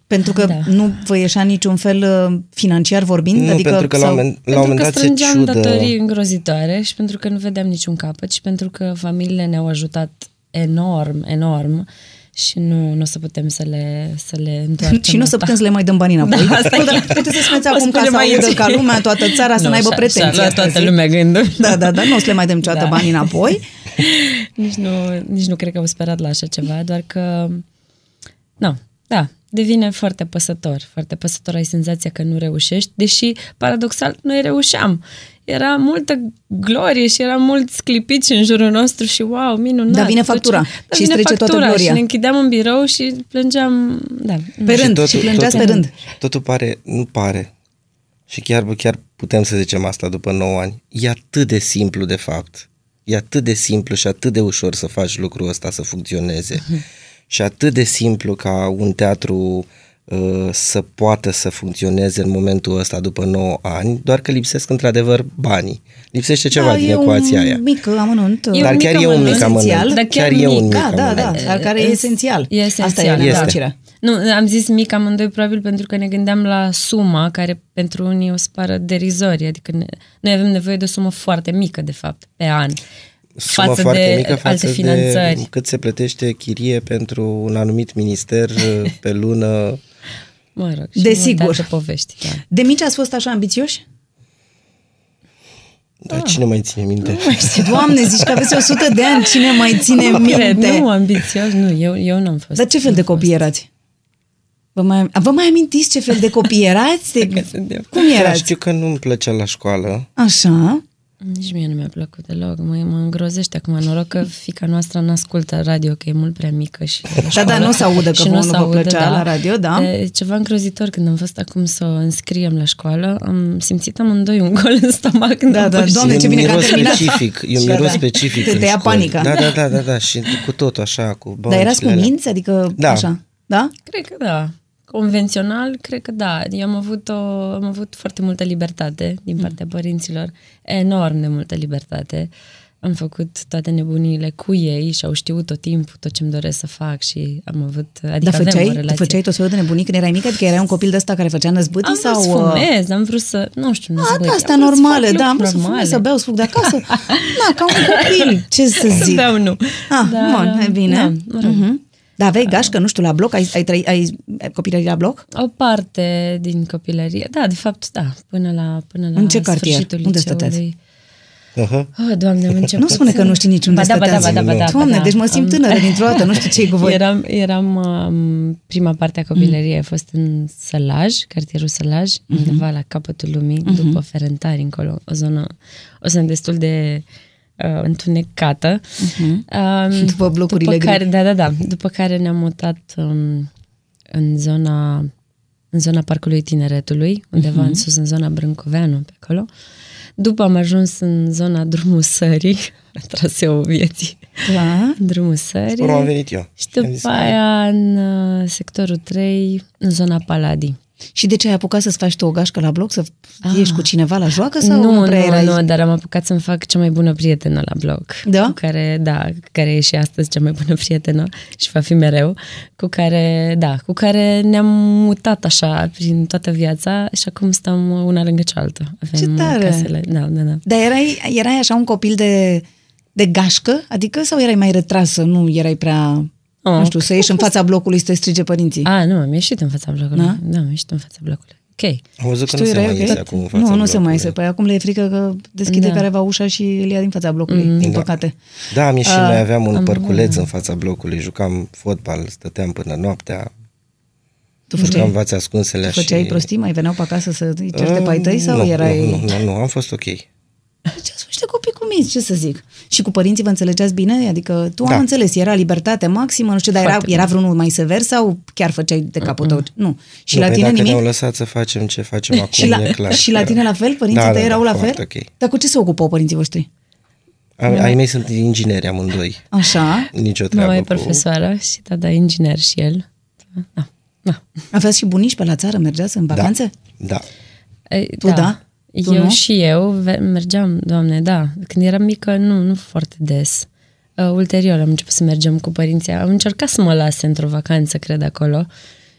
Pentru că Da. nu vă ieșea niciun fel uh, financiar vorbind? Nu, adică, pentru că la un sau- moment, la un pentru moment că dat se strângeam ciudă. datorii îngrozitoare și pentru că nu vedeam niciun capăt și pentru că familiile ne-au ajutat enorm, enorm și nu, nu o să putem să le, să le întoarcem și nu o să asta. putem să le mai dăm bani înapoi. *laughs* Da, asta e Dar clar. puteți să spuneți O acum ca să spunem audă aici. ca lumea, toată țara să Nu, n-aibă și-a- pretenții. și-a luat asta toată zic. lumea gândul. Da, da, da, nu o să le mai dăm niciodată Da. banii înapoi. *laughs* nici, nu, nici nu cred că au sperat la așa ceva, doar că, nu, da, devine foarte păsător. Foarte păsător, ai senzația că nu reușești, deși, paradoxal, noi reușeam. Era multă glorie și era mulți clipici în jurul nostru și wow, minunat. Dar vine tot factura ce- Da, și vine îți trece toată factura gloria. Și ne închideam în birou și plângeam, da. Pe Și rând, și plângeați pe rând. Totul pare, nu pare. Și chiar, chiar putem să zicem asta după 9 ani. E atât de simplu, de fapt. E atât de simplu și atât de ușor să faci lucrul ăsta să funcționeze. Și atât de simplu ca un teatru uh, să poată să funcționeze în momentul ăsta după 9 ani, doar că lipsesc într-adevăr banii. Lipsește ceva da, din e ecuația un aia. mic amănunt. E Dar un chiar mic e un mic amănunt. amănunt. Esențial. Dar Chiar chiar e un mic. mic Da, da, amănunt. da, dar care e esențial. E Asta e esențial, nenorocirea. Nu, am zis mic amândoi probabil pentru că ne gândeam la suma care pentru unii o să pară derizorie. Adică ne, noi avem nevoie de o sumă foarte mică, de fapt, pe an. Sumă față foarte de mică față alte de finanțări. cât se plătește chirie pentru un anumit minister uh, *laughs* pe lună. Mă rog, și Desigur. multe alte povești. Da. De mici ați fost așa ambițioși? Dar cine mai ține minte? Și, Doamne, zici că aveți 100 de ani, cine mai *laughs* ține Nu cred, minte? nu, ambițios, nu, eu, eu n-am fost. Dar ce fel de copii erați? Vă mai, vă mai amintiți ce fel de copii erați? *laughs* De, suntem. cum Da, erați? știu că nu-mi plăcea la școală. Așa. Nici mie nu mi-a plăcut deloc. Mă, mă îngrozește acum. Noroc că fica noastră nu ascultă radio, că e mult prea mică și e la Da, școală. da, nu se audă că Și vouă nu se vă audă, plăcea la radio, da. E ceva îngrozitor când am fost acum să o înscriem la școală. Am simțit amândoi un gol în stomac când Da, am da, pășit. Doamne, E ce un bine că miros am terminat. specific, e un Da, miros da. specific Te în tăia școli. panica. Da, da, da, da, da, și cu tot așa, cu Dar erați băncile alea. cuminți? Adică Da. așa? Da? Cred că da. Convențional, cred că da. Eu am avut, o, am avut foarte multă libertate din Mm. partea părinților. Enorm de multă libertate. Am făcut toate nebuniile cu ei și au știut tot timpul tot ce-mi doresc să fac și am avut, adică Dar avem o făceai, relație. tu făceai tot felul de nebunii când erai mică? Adică erai un copil de ăsta care făcea năzbâtii Am vrut sau... să uh, fumez, am vrut să, nu știu, nu A, să da, astea normale, da, am vrut să fumez, normale. să beau, să fug de acasă. *laughs* Na, ca un copil, ce să Să zic. beau, nu. Ah, Dar, bun, e bine. Da, mă rog. Mhm. Dar aveai gașcă, nu știu, la bloc? Ai, ai, trăi, ai, ai copilărit la bloc? O parte din copilărie, da, de fapt, da, până la, până la În ce cartier? sfârșitul Unde liceului. stăteați? Aha. Oh, doamne, am început Nu spune că nu știi niciunde ba da, ba da, stăteați. ba da, ba da, ba Doamne, da. deci mă simt Am- tânără dintr-o dată, nu știu ce e cu voi. Eram, eram um, prima parte a copilăriei a fost în Sălaj, cartierul Sălaj, Mhm. undeva la capătul lumii, după Ferentari încolo, o zonă, o zonă destul de uh, întunecată. Um, Mhm. După blocurile după gri. care, Da, da, da. După care ne-am mutat um, în zona în zona Parcului Tineretului, undeva Mhm. în sus, în zona Brâncoveanu, pe acolo. După am ajuns în zona Drumul Sării, *laughs* traseul vieții. Da? Drumul Sării. Acolo am venit eu. Și Am zis, după aia în uh, sectorul 3, în zona Paladii. Și de ce ai apucat să-ți faci tu o gașcă la bloc? Să ieși cu cineva la joacă sau nu, Ah. nu, prea nu, erai? nu, dar am apucat să-mi fac cea mai bună prietenă la blog. Da? Cu care, da, cu care e și astăzi cea mai bună *laughs* prietenă și va fi mereu, cu care, da, cu care ne-am mutat așa prin toată viața și acum stăm una lângă cealaltă. Avem Ce tare! casele, da, da, da. Dar erai, erai așa un copil de, de gașcă? Adică sau erai mai retrasă? Nu erai prea... Oh, nu știu, să ieși în fața blocului să te strige părinții. A, nu, am ieșit în fața blocului. Da? Da, am ieșit în fața blocului. Ok. Am văzut că Și nu tu se erai mai ok? iese acum în fața Nu, nu se mai blocului. iese. Păi acum le e frică că deschide Da. careva ușa și îl ia din fața blocului, mm. din Da. păcate. Da, am ieșit, Ah, noi aveam un părculeț în fața blocului, jucam fotbal, stăteam până noaptea, Tu jucam făceai, vați ascunsele tu făceai și... prostii? Mai veneau pe acasă să îi certe Ah, pe ai tăi sau nu, erai... Nu, nu, nu, nu, am fost ok. Ce sunt niște copii cuminți, ce să zic. Și cu părinții vă înțelegeați bine? Adică tu Da. am înțeles, era libertate maximă, nu știu, dar era, Foarte era vreunul mai sever sau chiar făceai de capul tău? Nu. Și nu, la păi tine dacă nimic? ne-au lăsat să facem ce facem *laughs* acum, și la, e clar. și la că- tine la fel? Părinții Da, tăi da, erau da, la fel? foarte ok. Dar cu ce se ocupau părinții voștri? Ai, ai mei sunt ingineri amândoi. Așa. Nicio Mama treabă e cu... profesoară și tata e inginer și el. Da. da. Aveați și bunici pe la țară? Mergeați în vacanțe? Da. Ei, Tu da? Tu eu nu? și eu ve- mergeam, doamne, da. Când eram mică, nu, nu foarte des. Uh, ulterior am început să mergem cu părinții. Am încercat să mă lase într-o vacanță, cred, acolo.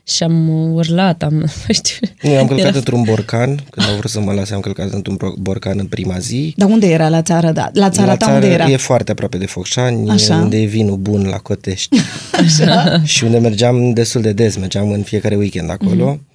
Și am urlat, am, *laughs* nu știu. Nu, eu am călcat Era- într-un borcan, când au vrut să mă lase, am călcat într-un bro- borcan în prima zi. Dar unde era la țară? Da. La țara la ta unde era? e foarte aproape de Focșani, Așa. unde e vinul bun la Cotești. *laughs* Așa. și unde mergeam destul de des, mergeam în fiecare weekend acolo. Mhm.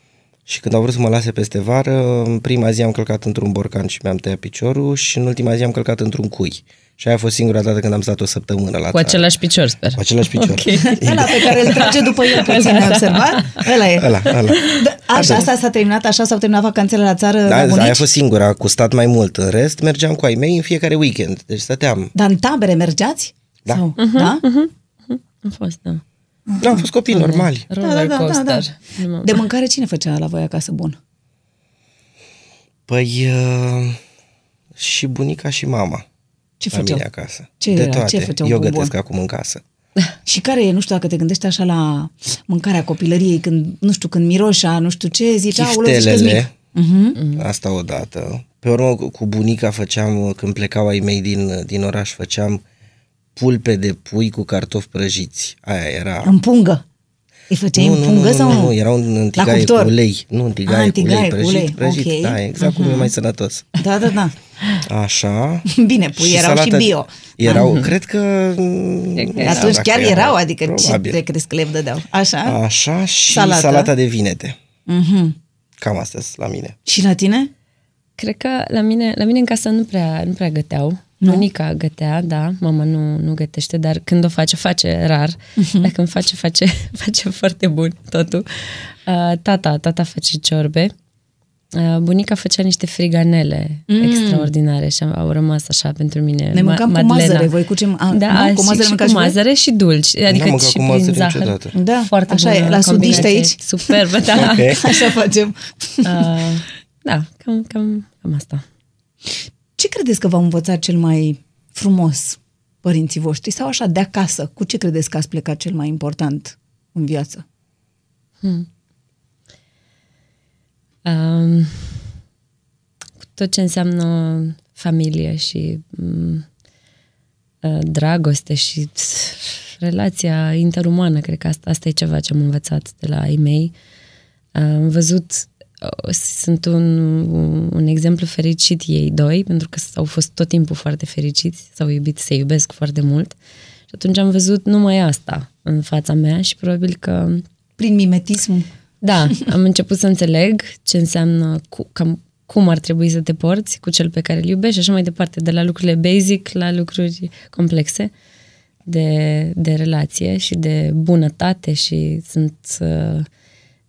Și când au vrut să mă lase peste vară, în prima zi am călcat într-un borcan și mi-am tăiat piciorul și în ultima zi am călcat într-un cui. Și aia a fost singura dată când am stat o săptămână la Cu țară. același picior, sper. Cu același picior. Ok. *laughs* Ăla pe care îl trage după el puțin, ai observat? Ăla e. Ăla, ăla. Da, așa, asta s-a terminat, așa s-au terminat vacanțele la țară Da, la bunici? aia a fost singura, cu stat mai mult. În rest, mergeam cu ai mei în fiecare weekend. Deci stăteam. Dar în tabere mergeați? Da. Sau, da? Am fost, da. Da, am fost copii normali. Roller coaster. Nu mă- De mâncare cine făcea la voi acasă bun? Păi uh, și bunica și mama. Ce la mine făceau? acasă. Ce de era? toate. Ce făceau Eu bun? gătesc acum în casă. *laughs* Și care e, nu știu dacă te gândești așa la mâncarea copilăriei, când, nu știu, când miroșa, nu știu ce, zici, aoleu, zici că-s mic. Chiftelele, Mhm. asta odată. Pe urmă, cu- cu bunica făceam, când plecau ai mei din, din oraș, făceam pulpe de pui cu cartofi prăjiți. Aia era... În pungă. Îi făceai în pungă nu, sau nu, nu, era un în tigaie cu cuptor? ulei. Nu, în tigaie, Ah, în cu ulei tigaie cu prăjit, ulei, prăjit. ok. Da, exact cum e mai sănătos. Da, da, da. Așa. *laughs* Bine, pui erau și bio. Erau, cred că... Atunci dacă chiar erau, adică probabil. ce te crezi că le dădeau? Așa? Așa și Salată. salata de vinete. Mhm. Cam astea sunt la mine. Și la tine? Cred că la mine, la mine în casă nu prea, nu prea găteau. Bunica gătea, da, mama nu, nu gătește, dar când o face, face rar. Dacă îmi face, face, *laughs* face foarte bun totul. Uh, tata, tata face ciorbe. Uh, bunica făcea niște friganele mm. extraordinare și au rămas așa pentru mine. Ne mâncam cu Madlena. mazăre. Voi cu ce... A, Da, nu? Cu și, mazăre și mâncați cu voi? mazăre și dulci, adică mâncat și cu prin mazăre zahăr. niciodată. Da, foarte așa e, bună la sudiști combinație. aici. Superbă, da. Ok. *laughs* Așa facem. Uh, da, cam, cam, cam asta. Ce credeți că v-au învățat cel mai frumos părinții voștri? Sau așa, de acasă? Cu ce credeți că ați plecat cel mai important în viață? Um, cu tot ce înseamnă familie și um, uh, dragoste și pf, relația interumană, cred că asta, asta e ceva ce am învățat de la ei mei. Uh, Am văzut, uh, sunt un, un exemplu fericit ei doi, pentru că au fost tot timpul foarte fericiți, s-au iubit, se iubesc foarte mult. Și atunci am văzut numai asta în fața mea și probabil că Prin mimetism? da, am început să înțeleg ce înseamnă cu, cam, cum ar trebui să te porți cu cel pe care îl iubești și așa mai departe, de la lucrurile basic la lucruri complexe de, de relație și de bunătate și sunt, uh,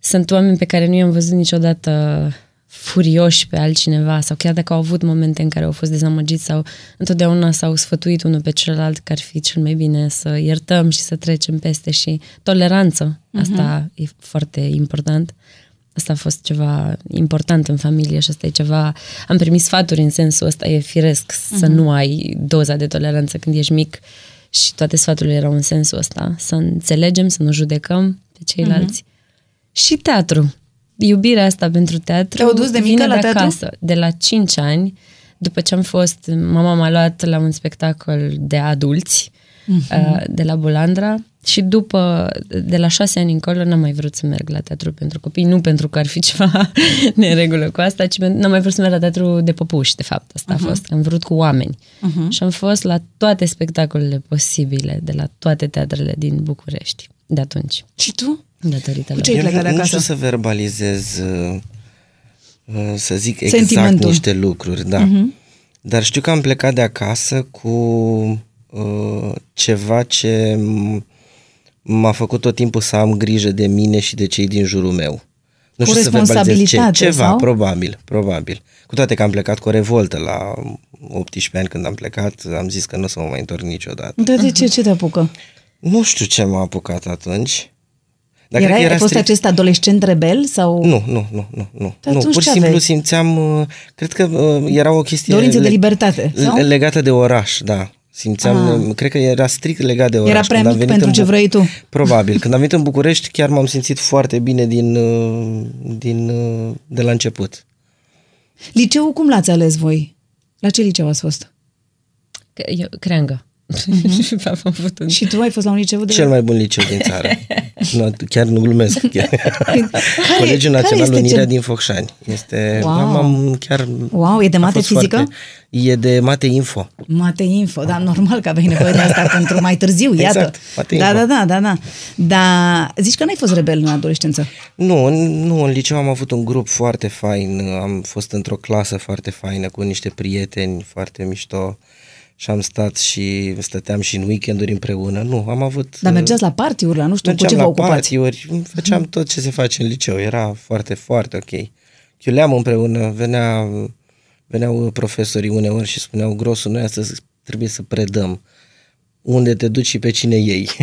sunt oameni pe care nu i-am văzut niciodată furioși pe altcineva sau chiar dacă au avut momente în care au fost dezamăgiți sau întotdeauna s-au sfătuit unul pe celălalt că ar fi cel mai bine să iertăm și să trecem peste și toleranță. Asta e foarte important. Asta a fost ceva important în familie și asta e ceva... Am primit sfaturi în sensul ăsta, e firesc să nu ai doza de toleranță când ești mic și toate sfaturile erau în sensul ăsta. Să înțelegem, să nu judecăm pe ceilalți. Și teatru. Iubirea asta pentru teatru Te-au dus de mică vine la de teatru? acasă. De la 5 ani, după ce am fost, mama m-a luat la un spectacol de adulți uh, de la Bulandra și după, de la șase ani încolo, n-am mai vrut să merg la teatru pentru copii, nu pentru că ar fi *laughs* ceva neregulă cu asta, ci pentru- n-am mai vrut să merg la teatru de păpuși, de fapt, asta a fost. Am vrut cu oameni. Și am fost la toate spectacolele posibile, de la toate teatrele din București, de atunci, Și tu? Datorită lor. ce ai Eu plecat nu, de nu acasă? știu să verbalizez, uh, uh, să zic exact Sentimentul. niște lucruri, da. Dar știu că am plecat de acasă cu uh, ceva ce m- m-a făcut tot timpul să am grijă de mine și de cei din jurul meu. Nu Cu știu să verbalizez ce, responsabilitate, ceva, sau? probabil, probabil. Cu toate că am plecat cu o revoltă la 18 ani când am plecat, am zis că nu o să mă mai întorc niciodată. Dar de ce? Ce te apucă? Nu știu ce m-a apucat atunci. Dar Era, cred că ai fost strict- acest adolescent rebel? Sau... nu, nu, nu, nu, nu. Dar nu atunci pur și ce simplu aveai? simțeam, uh, cred că uh, era o chestie Dorință de libertate, le- sau? legată de oraș, da. Simțeam, cred că era strict legat de oraș. Era prea Când am mic venit pentru în ce Bu- vrei tu. Probabil. *laughs* Când am venit în București, chiar m-am simțit foarte bine din, uh, din, uh, de la început. Liceul cum l-ați ales voi? La ce liceu ați fost? Că- Eu, creangă. am avut un... Și tu ai fost la un liceu de... Cel mai bun liceu din țară. nu, chiar nu glumesc. Chiar. *laughs* Colegiul care Național este Unirea cel- din Focșani. Este, Wow. am, am chiar... Wow, e de a mate fost fizică? Foarte, e de mate info. Mate info, da, normal că aveai nevoie de asta *laughs* pentru mai târziu, iată. Exact, mate da, info. da, da, da, da. Dar zici că n-ai fost rebel în adolescență. Nu, în- nu, în liceu am avut un grup foarte fain, am fost într-o clasă foarte faină cu niște prieteni foarte mișto și am stat și stăteam și în weekenduri împreună. Nu, am avut... Dar mergeați la party-uri, la nu știu, cu mergeam ce vă la ocupați? party-uri, făceam tot ce se face în liceu, era foarte, foarte ok. Chiuleam împreună, venea, veneau profesorii uneori și spuneau, grosul, noi astăzi trebuie să predăm unde te duci și pe cine iei. *laughs*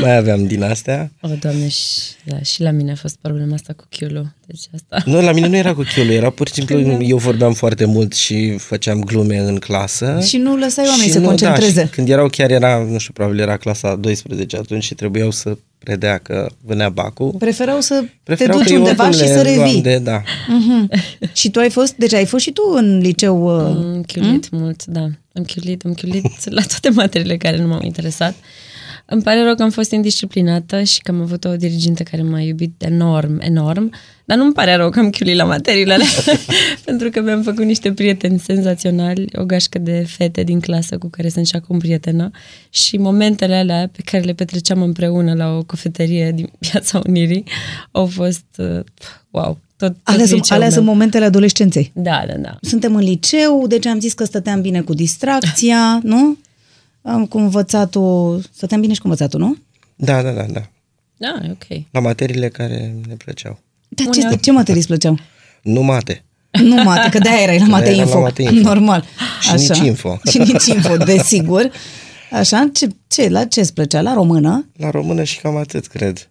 mai aveam din astea. O, doamne, și, da, și la mine a fost problema asta cu chiulul. Deci asta... Nu, la mine nu era cu chiulul, era pur și simplu, eu vorbeam foarte mult și făceam glume în clasă. Și nu lăsai oamenii Și să concentreze. Da, și când erau chiar era, nu știu, probabil era clasa 12 atunci și trebuiau să predea că venea bacul. Preferau să Preferau te duci că eu undeva oricum și le să luam revii. De, da. Și tu ai fost, deci ai fost și tu în liceu... uh, Am chiulit mult, da. Am chiulit, am chiulit la toate materiile care nu m-au interesat. Îmi pare rău că am fost indisciplinată și că am avut o dirigintă care m-a iubit enorm, enorm, dar nu-mi pare rău că am chiulit la materiile alea, *laughs* pentru că mi-am făcut niște prieteni senzaționali, o gașcă de fete din clasă cu care sunt și acum prietenă și momentele alea pe care le petreceam împreună la o cofetărie din *laughs* Piața Unirii au fost, uh, wow, tot, tot Alea, sunt, liceul alea meu. sunt momentele adolescenței. Da, da, da. Suntem în liceu, deci am zis că stăteam bine cu distracția, nu? Am cu învățatul, stăteam bine și cu învățatul, nu? Da, da, da, da. Da, e ok. La materiile care ne plăceau. Dar ce, Uneori. ce materii îți plăceau? Nu mate. Nu mate, că de-aia erai la mate eram la info. mate info. Normal. Și nici info. Și nici info, desigur. Așa, ce, ce, la ce îți plăcea? La română? La română și cam atât, cred.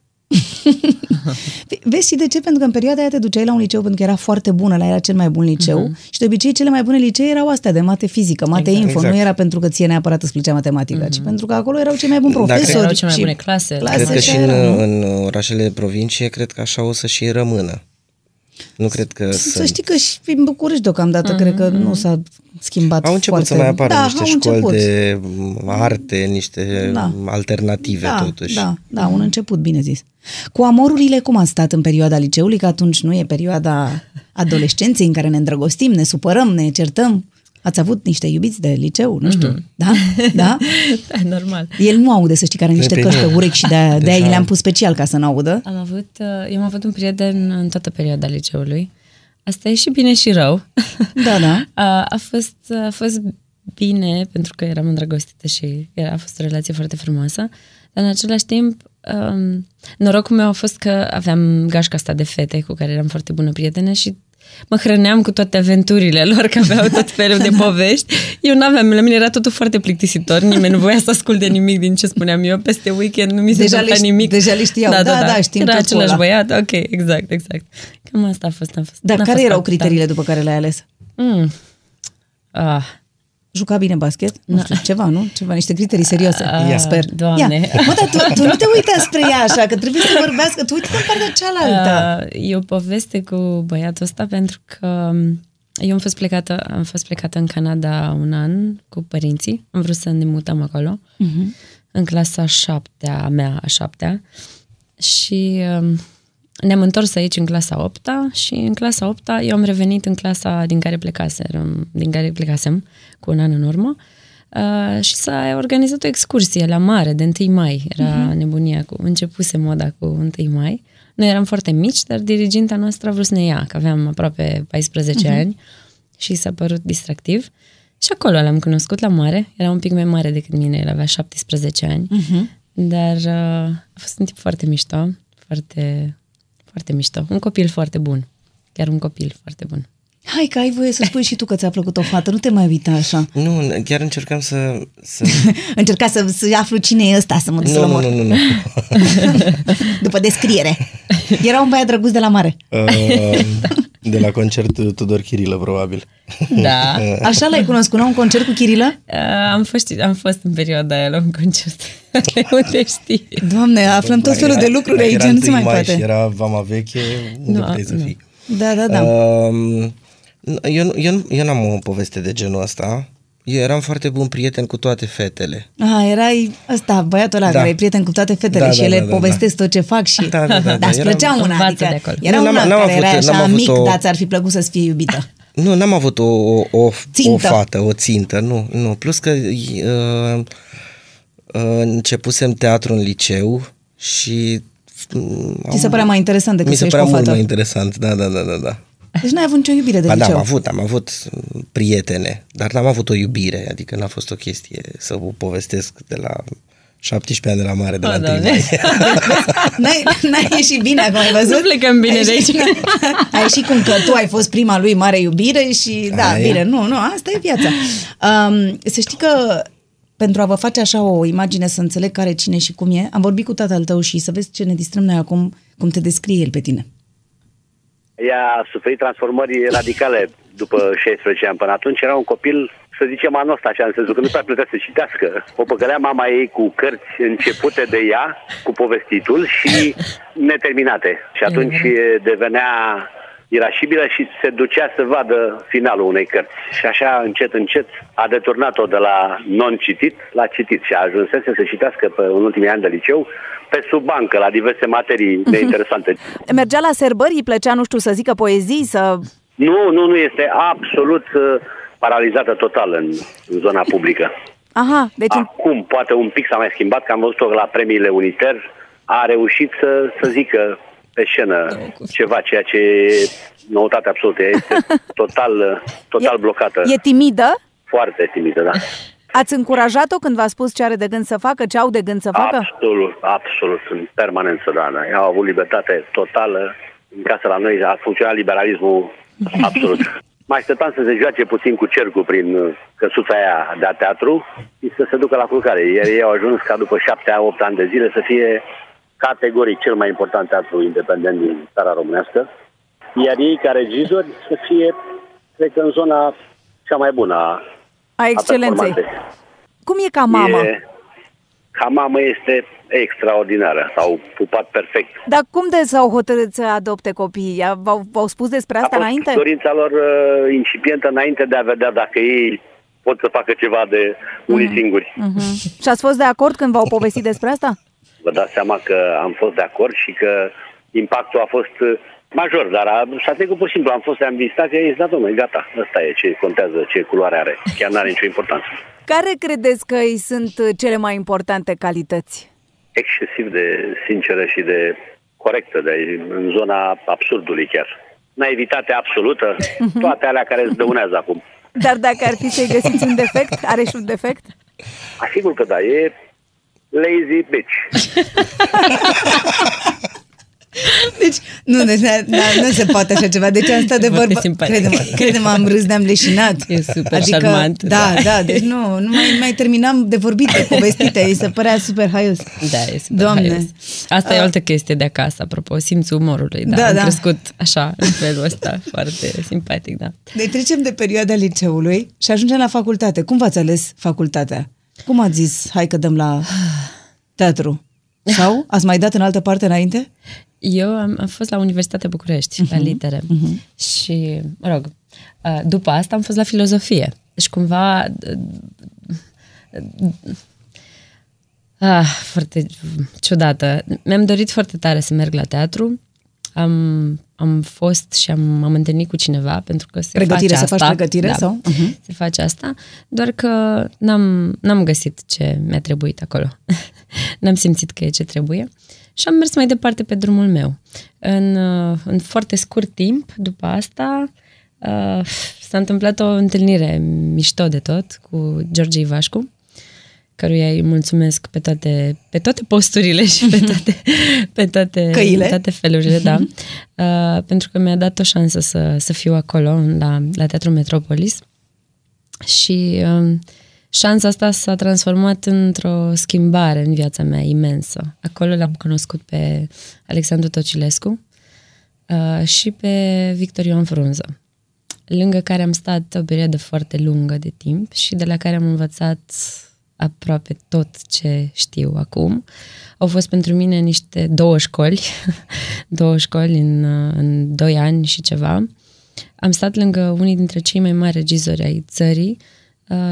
Ve- *laughs* Vezi și de ce? Pentru că în perioada aia te duceai la un liceu pentru că era foarte bună, la era cel mai bun liceu uh-huh. și de obicei cele mai bune licee erau astea de mate fizică, mate Exact. info. Exact. Nu era pentru că ție neapărat îți plăcea matematica, uh-huh. ci pentru că acolo erau cei mai buni Dacă profesori. erau cele mai și bune clase. Cred Clase că și și în, era, nu? în orașele de provincie, cred că așa o să și rămână. Nu cred că Să să... știi că și în București deocamdată cred că nu s-a schimbat Au început foarte să mai apară da, niște au școli început. de arte, niște Da. alternative da, totuși. Da, da, un început, bine zis. Cu amorurile, cum ați stat în perioada liceului? Că atunci nu e perioada adolescenței în care ne îndrăgostim, ne supărăm, ne certăm. Ați avut niște iubiți de liceu, nu știu, da? Da? *laughs* Da, normal. El nu aude, să știi, care are niște Pe căști pe mine. urechi și de-aia, de-aia Deja. i le-am pus special ca să n-audă. Am avut, uh, eu am avut un prieten în toată perioada liceului. Asta e și bine și rău. *laughs* Da, da. *laughs* A, a, fost, a fost bine pentru că eram îndrăgostită și era, a fost o relație foarte frumoasă, dar în același timp um, norocul meu a fost că aveam gașca asta de fete cu care eram foarte bună prietene și mă hrăneam cu toate aventurile lor, că aveau tot felul de povești. Eu nu aveam, la mine era totul foarte plictisitor, nimeni nu voia să asculte nimic din ce spuneam eu. Peste weekend nu mi se Deja întâmpla le ști- nimic. deja le știau. Da, da, știm Era tot cu același ăla. băiat, ok, exact, exact. Cam asta a fost. A fost Dar n-a care fost erau atâta. criteriile după care le-ai ales? Mm. Ah, Juca bine basket? Nu știu, ceva, nu? Ceva, niște criterii serioase. Ah, Sper. Doamne. Ia. Mă, dar tu, tu nu te uita spre ea așa, că trebuie să vorbească. Tu uite în partea cealaltă. Uh, e o poveste cu băiatul ăsta pentru că eu am fost plecată, am fost plecată în Canada un an cu părinții. Am vrut să ne mutăm acolo. Uh-huh. În clasa a șaptea, a mea a șaptea. Și um, ne-am întors aici în clasa 8 și în clasa 8 eu am revenit în clasa din care plecasem, din care plecasem cu un an în urmă. Uh, și s-a organizat o excursie la mare de 1 mai. Era uh-huh. nebunia cu începuse moda cu 1 mai. Noi eram foarte mici, dar diriginta noastră a vrut să ne ia, că aveam aproape 14 uh-huh. ani și s-a părut distractiv. Și acolo l-am cunoscut la mare. Era un pic mai mare decât mine, el avea 17 ani. Uh-huh. Dar uh, a fost un tip foarte mișto, foarte, foarte mișto. Un copil foarte bun. Chiar un copil foarte bun. Hai că ai voie să spui și tu că ți-a plăcut o fată, nu te mai uita așa. Nu, chiar încercam să... să... *laughs* Încerca să, să aflu cine e ăsta, să mă duc să-l nu, nu, omor. nu, nu, nu. *laughs* După descriere. Era un băiat drăguț de la mare. *laughs* Uh, de la concert Tudor Chirilă, probabil. Da. *laughs* Așa l-ai cunoscut, la un concert cu Chirilă? Uh, am, fost, am fost în perioada aia la un concert. *laughs* Unde știi? Doamne, aflăm tot felul de lucruri Dacă aici, era nu se mai întâi poate. Și era vama veche, unde Nu, puteai să nu. fii? Da, da, da. Um, eu, nu- eu, nu- eu n-am o poveste de genul ăsta. Eu eram foarte bun prieten cu toate fetele. Ah, erai ăsta, băiatul ăla Da. care e prieten cu toate fetele Da, și da, ele da, da, povestesc tot ce fac și... Da, da, da, *laughs* da. Dar îți Eram- plăcea una, Învață adică de acolo. era Nu, una n-am- n-am care avut- era așa n-am avut mic, o- dar ți-ar fi plăcut să-ți fie iubită. Nu, n-am avut o, o, o, Țintă. o fată, o țintă, nu, nu. Plus că uh, uh, începusem teatru în liceu și... mm, Ți se părea mai interesant decât Mi să se ieși părea cu o mult fată. mai interesant, da, da, da, da. da. Deci n-ai avut nicio iubire de Ba da, liceu. am avut, am avut prietene, dar n-am avut o iubire, adică n-a fost o chestie să vă povestesc de la 17 ani de la mare, de la O, întâi Doamne. mai. *laughs* N-ai, n-ai ieșit bine acum, ai văzut? Nu plecăm bine ai de ieșit, aici. *laughs* Ai ieșit cum că tu ai fost prima lui mare iubire și da, Aia e. bine, nu, nu, asta e viața. Um, să știi că pentru a vă face așa o imagine să înțeleg care cine și cum e, am vorbit cu tatăl tău și să vezi ce ne distrăm noi acum, cum te descrie el pe tine. Ea a suferit transformări radicale după 16 ani. Până atunci era un copil, să zicem, anul ăsta, așa, în sensul că nu prea putea să citească. O păcălea mama ei cu cărți începute de ea, cu povestitul și neterminate. Și atunci devenea irașibilă și se ducea să vadă finalul unei cărți. Și așa, încet, încet, a deturnat-o de la non-citit la citit și a ajunsese să citească pe, în ultimii ani de liceu pe sub bancă, la diverse materii neinteresante. Mergea la serbări, îi plăcea, nu știu, să zică poezii, să... Nu, nu, nu, este absolut uh, paralizată total în, în zona publică. Aha, deci... Acum, poate un pic s-a mai schimbat, că am văzut-o la premiile Uniter, a reușit să, să zică pe scenă ceva, ceea ce e noutate absolută. Este *laughs* total, total e, blocată. E timidă? Foarte timidă, da. Ați încurajat-o când v-a spus ce are de gând să facă, ce au de gând să facă? Absolut, absolut, în permanență, da. da. Au avut libertate totală. În casă la noi a funcționat liberalismul *laughs* absolut. Mai stăteam să se joace puțin cu cercul prin uh, căsuța aia de teatru și să se ducă la culcare. Iar ei au ajuns ca după șapte-opt ani de zile să fie categoric cel mai important teatru independent din țara românească, iar ei, ca regizori, să fie, cred că, în zona cea mai bună a, a excelenței. A Cum e ca mamă? E, ca mamă este extraordinară, s-au pupat perfect. Dar cum de s-au hotărât să adopte copiii? V-au, v-au spus despre asta a înainte? dorința lor uh, incipientă înainte de a vedea dacă ei pot să facă ceva de unii mm. singuri. Mm-hmm. Și ați fost de acord când v-au povestit despre asta? Vă dați seama că am fost de acord și că impactul a fost uh, major, dar a, s-a trecut pur și simplu. Am fost, am vizitat, i-a zis, da, domnule, gata, asta e ce contează, ce culoare are. Chiar n-are nicio importanță. Care credeți că îi sunt uh, cele mai importante calități? Excesiv de sinceră și de corectă, de, în zona absurdului chiar. Naivitate absolută, mhm. *laughs* toate alea care îți dăunează acum. Dar dacă ar fi să-i găsiți un defect, are și un defect? Asigur că da, e lazy bitch. *laughs* Deci, nu, deci, na, na, nu se poate așa ceva. Deci am stat de vorbă. Crede-mă, crede am râs, ne-am leșinat. E super adică, șarmant. Da, da, da, deci nu, nu mai, mai terminam de vorbit, de povestite. Îi se părea super haios. Da, e super Doamne. haios. Asta uh, e o altă chestie de acasă, apropo, simțul umorului. Da, da, am da. crescut așa, în felul ăsta, foarte simpatic, da. Deci trecem de perioada liceului și ajungem la facultate. Cum v-ați ales facultatea? Cum ați zis, hai că dăm la teatru? Sau ați mai dat în altă parte înainte? Eu am, am fost la Universitatea București, uh-huh. la mhm. litere. Uh-huh. Și, mă rog, după asta am fost la filozofie. Deci cumva... Ah, foarte ciudată. Mi-am dorit foarte tare să merg la teatru. Am, am fost și am, am întâlnit cu cineva pentru că se pregătire, face să asta. faci pregătire da, sau? Uh-huh. Se face asta, doar că n-am, n-am găsit ce mi-a trebuit acolo. *laughs* n-am simțit că e ce trebuie. Și am mers mai departe pe drumul meu. În, în foarte scurt timp, după asta, uh, s-a întâmplat o întâlnire mișto de tot cu George Ivașcu, căruia îi mulțumesc pe toate, pe toate posturile și pe toate, *laughs* pe toate, Căile. Pe toate felurile, da. Uh, pentru că mi-a dat o șansă să, să fiu acolo, la, la Teatrul Metropolis. Și uh, șansa asta s-a transformat într-o schimbare în viața mea imensă. Acolo l-am cunoscut pe Alexandru Tocilescu uh, și pe Victor Ioan Frunză, lângă care am stat o perioadă foarte lungă de timp și de la care am învățat aproape tot ce știu acum. Au fost pentru mine niște două școli, *laughs* două școli în, în doi ani și ceva. Am stat lângă unii dintre cei mai mari regizori ai țării uh,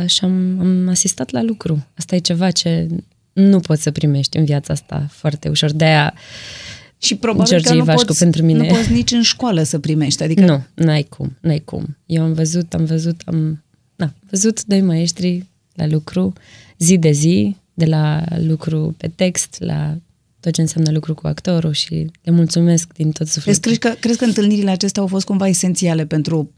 și am, am asistat la lucru. Asta e ceva ce nu poți să primești în viața asta foarte ușor. De-aia și probabil George că nu poți, pentru mine. nu poți nici în școală să primești. Adică... Nu, n-ai cum, n-ai cum. Eu am văzut, am văzut, am na, văzut doi maestri la lucru zi de zi, de la lucru pe text, la tot ce înseamnă lucru cu actorul și le mulțumesc din tot sufletul. Crezi că, crezi că întâlnirile acestea au fost cumva esențiale pentru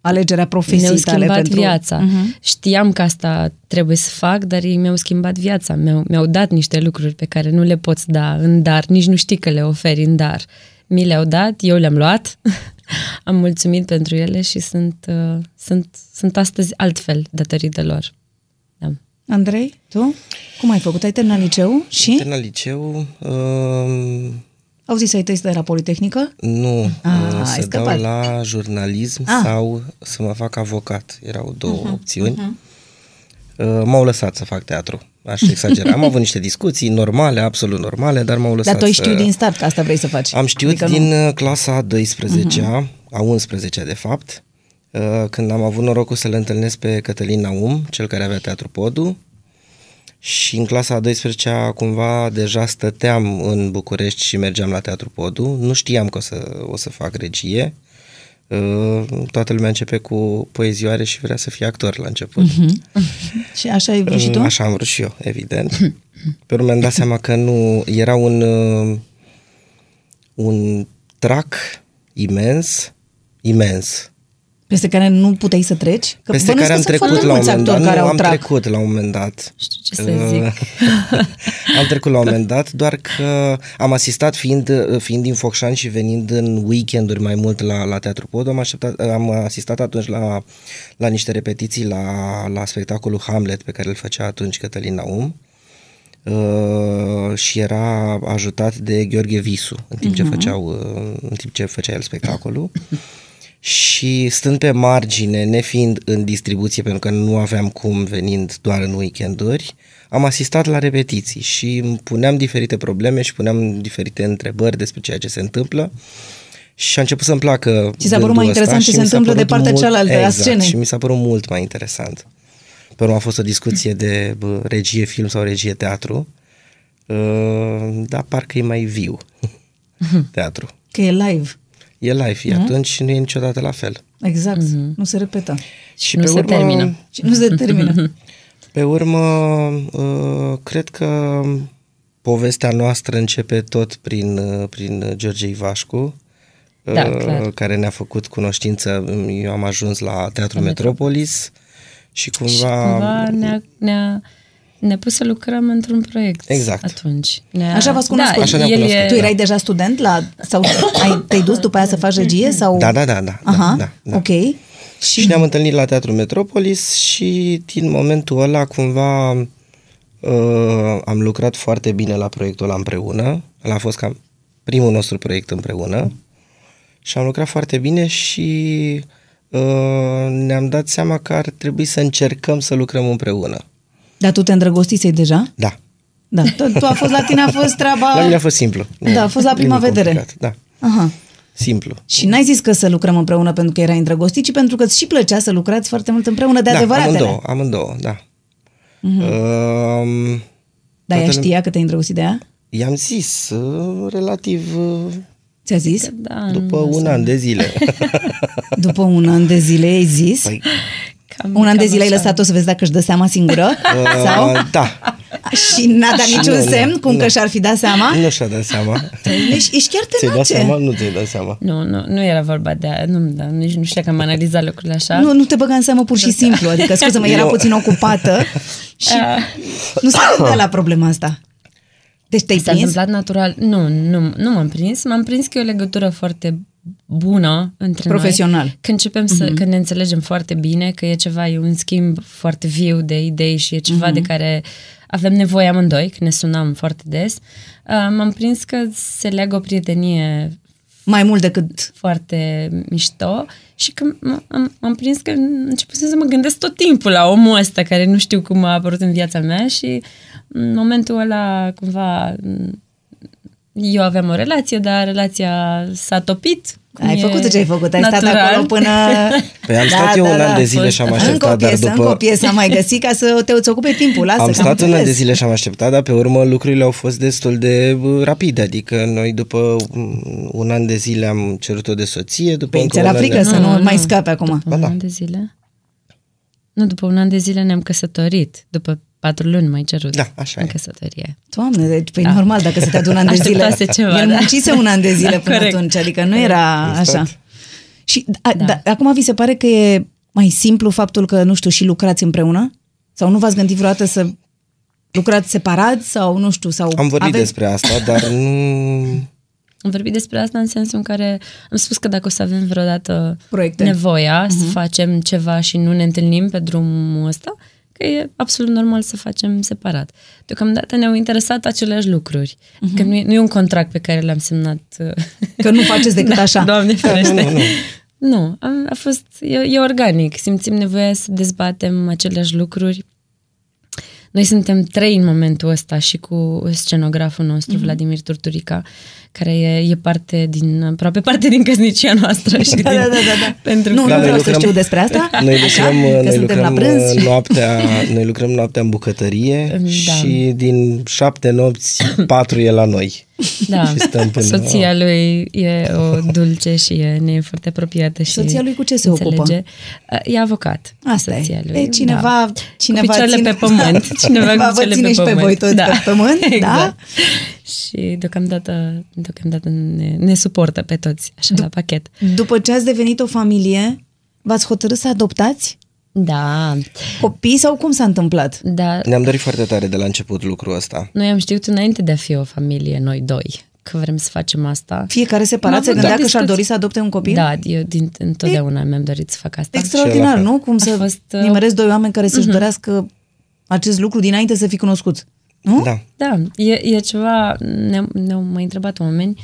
alegerea profesiei mi-au tale? schimbat pentru... viața. Uh-huh. Știam că asta trebuie să fac, dar ei mi-au schimbat viața. Mi-au, mi-au dat niște lucruri pe care nu le poți da în dar, nici nu știi că le oferi în dar. Mi le-au dat, eu le-am luat, *laughs* am mulțumit pentru ele și sunt, uh, sunt, sunt astăzi altfel datorită lor. Andrei, tu? Cum ai făcut? Ai terminat liceu și? Terminat liceu, uh, Au zis ai tăi să dai la Politehnică? nu, Ah, uh, ai să dau scăpat. la jurnalism Ah. sau să mă fac avocat. Erau două opțiuni. Uh, m-au lăsat să fac teatru. Aș exagera. Am avut niște discuții normale, absolut normale, dar m-au lăsat Dar tu ai să... știut din start că asta vrei să faci. Am știut Adică din Nu... uh, clasa a 12-a, a 11-a de fapt, uh, când am avut norocul să-l întâlnesc pe Cătălin Naum, cel care avea Teatru Podu, și în clasa a 12-a cumva deja stăteam în București și mergeam la Teatru Podu. Nu știam că o să, o să fac regie. Uh, Toată lumea începe cu poezioare și vrea să fie actor la început. *laughs* Și așa ai vrut și tu? Așa am vrut și eu, evident. Pe urmă mi-am dat seama că nu, era un, uh, un trac imens, imens, Peste care nu puteai să treci? Că peste bănuiesc care că am sunt trecut foarte la un mulți moment dat. actori Nu, care au am trac. trecut la un moment dat. Știu ce să zic. Uh, *laughs* am trecut la un moment dat, doar că am asistat fiind, fiind din Focșani și venind în weekenduri mai mult la, la Teatru Pod, am, așteptat, am asistat atunci la, la niște repetiții la, la spectacolul Hamlet pe care îl făcea atunci Cătălin Naum uh, și era ajutat de Gheorghe Visu în timp ce, făceau, uh, în timp ce făcea el spectacolul. Și stând pe margine, nefiind în distribuție, pentru că nu aveam cum venind doar în weekenduri, am asistat la repetiții și îmi puneam diferite probleme și puneam diferite întrebări despre ceea ce se întâmplă și a început să-mi placă Ți s-a părut gândul mai ăsta interesant ce și se mi s-a întâmplă de părut partea mult- cealaltă a exact, scenei. și mi s-a părut mult mai interesant. Pe urmă a fost o discuție de bă, regie film sau regie teatru, uh, dar parcă e mai viu teatru. Că e live. E live, e atunci și nu e niciodată la fel. Exact. Nu se repetă. Și nu pe se urmă, termină. Și nu se termină. *laughs* Pe urmă, uh, cred că povestea noastră începe tot prin, uh, prin George Ivașcu, Da, uh, clar. care ne-a făcut cunoștință. Eu am ajuns la Teatrul Metropolis și cumva... Cumva ne-a, ne-a, ne-a pus să lucrăm într-un proiect Exact. atunci. Ne-a, Așa v-ați cunoscut. Da, Așa ne-am el cunoscut. e, Tu erai deja student la sau ai, te-ai dus după aia să faci regie sau Da, da, da, da. Aha. da, da, da. Ok. Și ne-am întâlnit la Teatrul Metropolis și din momentul ăla cumva uh, am lucrat foarte bine la proiectul ăla împreună. Ăla a fost cam primul nostru proiect împreună și am lucrat foarte bine și uh, ne-am dat seama că ar trebui să încercăm să lucrăm împreună. Dar tu te îndrăgostisei deja? Da. Da. Tu, tu a fost la tine a fost treaba La mine a fost simplu. Da, a fost la prima Nimic vedere. complicat, Da, Aha. simplu. Și n-ai zis că să lucrăm împreună pentru că erai îndrăgostit, ci pentru că îți și plăcea să lucrați foarte mult împreună de da, adevăratele. amândouă, amândouă, da. Uh, Dar ea Toată știa că te-ai îndrăgostit de ea? I-am zis, uh, relativ uh, Ți-a zis? Da, după nu un an de zile. *laughs* *laughs* După un an de zile ai zis? Păi, cam, un an de cam zile ai așa. lăsat-o să vezi dacă își dă seama singură? *laughs* Sau? uh, da, Și n-a dat Și niciun nu, nu, semn cum nu. că și-ar fi dat seama? nu și-a dat seama. Deci ești chiar Ți-ai dat tenace. seama? Nu ți-ai dat seama. Nu, nu, nu era vorba de aia. Nu, da, nici nu știa că am analizat lucrurile așa. Nu, nu te băga în seamă pur și simplu. Adică, scuze-mă, era Eu- puțin ocupată *laughs* și nu se gândea la problema asta. Deci te-ai S-a prins? întâmplat natural. Nu, nu, nu m-am prins. M-am prins că e o legătură foarte bună între Profesional. noi. Când începem să, mm-hmm. când ne înțelegem foarte bine, că e ceva, e un schimb foarte viu de idei și e ceva mm-hmm. de care avem nevoie amândoi, că ne sunam foarte des, uh, m-am prins că se leagă o prietenie Mai mult decât... foarte mișto și că m- am, am prins că începusem să mă gândesc tot timpul la omul ăsta care nu știu cum a apărut în viața mea și în momentul ăla cumva m, eu aveam o relație, dar relația s-a topit. Cum Ai e făcut ce ai făcut, ai stat natural. acolo până... Păi am stat eu un an de zile fost- și am Încă o așteptat, dar piesă, încă o după... piesă am mai găsit ca să te îți ocupe timpul. Lasă, Am că stat un an de înțeles. zile și am așteptat, dar pe urmă lucrurile au fost destul de uh, rapide. Adică noi după mm, un an de zile am cerut-o de soție, după Păi încă ți-era un an frică de... să Nu, nu nu. mai scape acum. După Ba un da. an de zile? Nu, după un an de zile ne-am căsătorit. După patru luni mai cerut Da, așa în e. căsătorie. Doamne, deci, păi normal dacă se de un an de zile. Așteptase ceva, El da. muncise un an de zile până Corect. atunci, adică nu era Exact. așa. Și a, Da. da. acum vi se pare că e mai simplu faptul că, nu știu, și lucrați împreună? Sau nu v-ați gândit vreodată să lucrați separat sau, nu știu, sau Am vorbit aveți... despre asta, dar nu... Am vorbit despre asta în sensul în care am spus că dacă o să avem vreodată Proiecte. nevoia uh-huh. să facem ceva și nu ne întâlnim pe drumul ăsta, că e absolut normal să facem separat. Deocamdată ne-au interesat aceleași lucruri. Uh-huh. Că nu e, nu e un contract pe care l-am semnat. uh, Că nu faceți decât *laughs* da, așa. Doamne ferește. *laughs* Nu, nu, nu. Nu, a, a fost, e, e organic. Simțim nevoia să dezbatem aceleași lucruri. Noi suntem trei în momentul ăsta și cu scenograful nostru, mm-hmm. Vladimir Turturica, care e, e parte din, aproape parte din căsnicia noastră. Și Da, din, da, da, da, da. Pentru Nu, că, nu noi vreau să lucrăm- știu despre asta. *laughs* Noi Așa? lucrăm, Că noi suntem la lucrăm prânz și... noaptea, *laughs* noi lucrăm noaptea în bucătărie Da. și din șapte nopți, *coughs* patru e la noi. da, și stăm până- soția lui e o dulce și e, ne e foarte apropiată. Și Soția lui cu ce se înțelege. ocupă? E avocat. Asta soția e. lui. E cineva, da. *laughs* cineva cu picioarele ține, pe pământ. Cineva cu vă picioarele ține pe și pe pământ. voi toți da. pe pământ, da? Exact. Și deocamdată, deocamdată ne, ne suportă pe toți, așa, la pachet. După ce ați devenit o familie, v-ați hotărât să adoptați Da, copii sau cum s-a întâmplat? da. Ne-am dorit foarte tare de la început lucrul ăsta. Noi am știut înainte de a fi o familie, noi doi, că vrem să facem asta. Fiecare separat Am se avut gândea doar că și-ar discuții. dori să adopte un copil? Da, eu din, întotdeauna mi-am dorit să fac asta. Extraordinar, Și eu la fel. nu? Cum A să fost, uh, nimerezi doi oameni care să-și dorească acest lucru dinainte să fi cunoscut. Nu? Da. Da, e, e ceva, ne, ne-au mai întrebat oameni,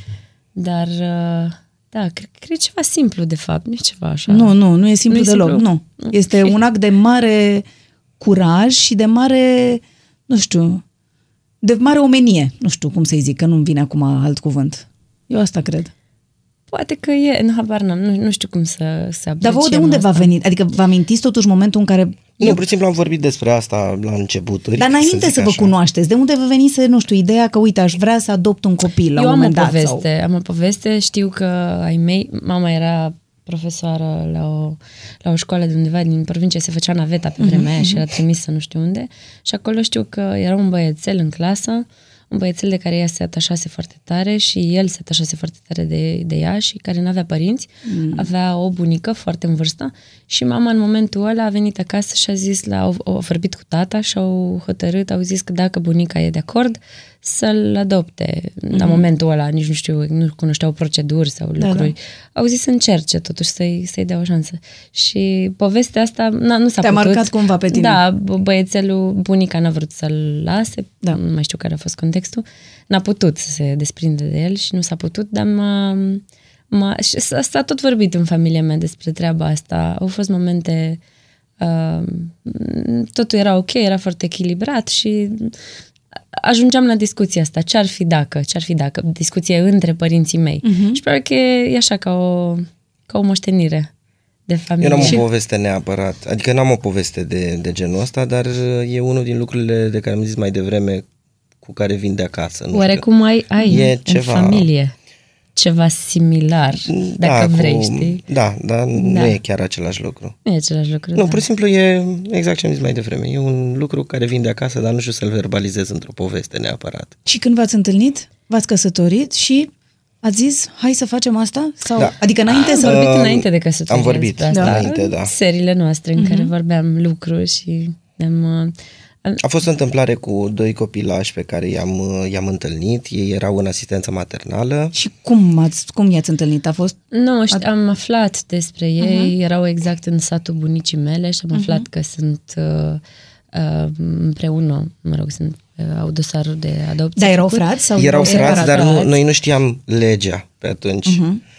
dar uh, da, cred, cred ceva simplu de fapt, nu e ceva așa. Nu, nu, nu e simplu Nu e deloc. simplu. Nu. Este un act de mare curaj și de mare, nu știu, de mare omenie. Nu știu cum să-i zic, că nu-mi vine acum alt cuvânt. Eu asta cred. Poate că e, nu, habar n-am, nu, nu știu cum să, să Dar vouă de apreciem unde asta. v-a venit? Adică vă amintiți totuși momentul în care... Nu, pur și simplu am vorbit despre asta la începuturi. Dar înainte zic să, vă așa. cunoașteți, de unde vă venise, nu știu, ideea că, uite, aș vrea să adopt un copil la Eu un am o moment dat? poveste, Sau... am o poveste, știu că ai mei, mama era profesoară la o, la o școală de undeva din provincie, se făcea naveta pe vremea aia și era trimisă nu știu unde și acolo știu că era un băiețel în clasă, un băiețel de care ea se atașase foarte tare și el se atașase foarte tare de, de ea și care nu avea părinți, mm. avea o bunică foarte în vârstă și mama în momentul ăla a venit acasă și a zis, la, au, au vorbit cu tata și au hotărât, au zis că dacă bunica e de acord, să-l adopte. Mm. La momentul ăla, nici nu știu, nu cunoșteau proceduri sau Da, lucruri. Da. Au zis să încerce totuși să-i, să-i dea o șansă. Și povestea asta na, nu s-a Te-a putut. marcat cumva pe tine. Da, b- băiețelul, bunica n-a vrut să-l lase, Da. nu mai știu care a fost contextul, n-a putut să se desprinde de el și nu s-a putut, dar m-a, m-a, și s-a, s-a tot vorbit în familia mea despre treaba asta. Au fost momente, uh, totul era ok, era foarte echilibrat și ajungeam la discuția asta. Ce-ar fi dacă? Ce-ar fi dacă? Discuție între părinții mei. Uh-huh. Și probabil că e, e așa ca o, ca o moștenire de familie. Eu n-am Și- o poveste neapărat, adică n-am o poveste de, de genul ăsta, dar e unul din lucrurile de care am zis mai devreme cu care vin de acasă. Nu Oarecum ai, ai E în ceva- familie ceva similar, știu. dacă da, vrei, cu, știi? Da, dar nu Da. e chiar același lucru. Nu e același lucru. Nu, da. pur și simplu e exact ce am zis mai devreme. E un lucru care vin de acasă, dar nu știu să-l verbalizez într-o poveste neapărat. Și când v-ați întâlnit, v-ați căsătorit și ați zis, hai să facem asta? Sau, Da. Adică înainte Am să... vorbit Uh, înainte de căsătorie am vorbit despre asta. înainte, da. Seriile noastre în Mhm. care vorbeam lucruri și ne-am... uh, A fost o întâmplare cu doi copilași pe care i-am, i-am întâlnit. Ei erau în asistență maternală. Și cum, ați, cum i-ați întâlnit? A fost... Nu, ști, am aflat despre ei, uh-huh. erau exact în satul bunicii mele și am aflat uh-huh. că sunt uh, uh, împreună, mă rog, sunt, uh, au dosarul de adopție. Dar erau făcut. frați? Sau Erau erau frați, separat? dar nu, frați. noi nu știam legea pe atunci. Uh-huh.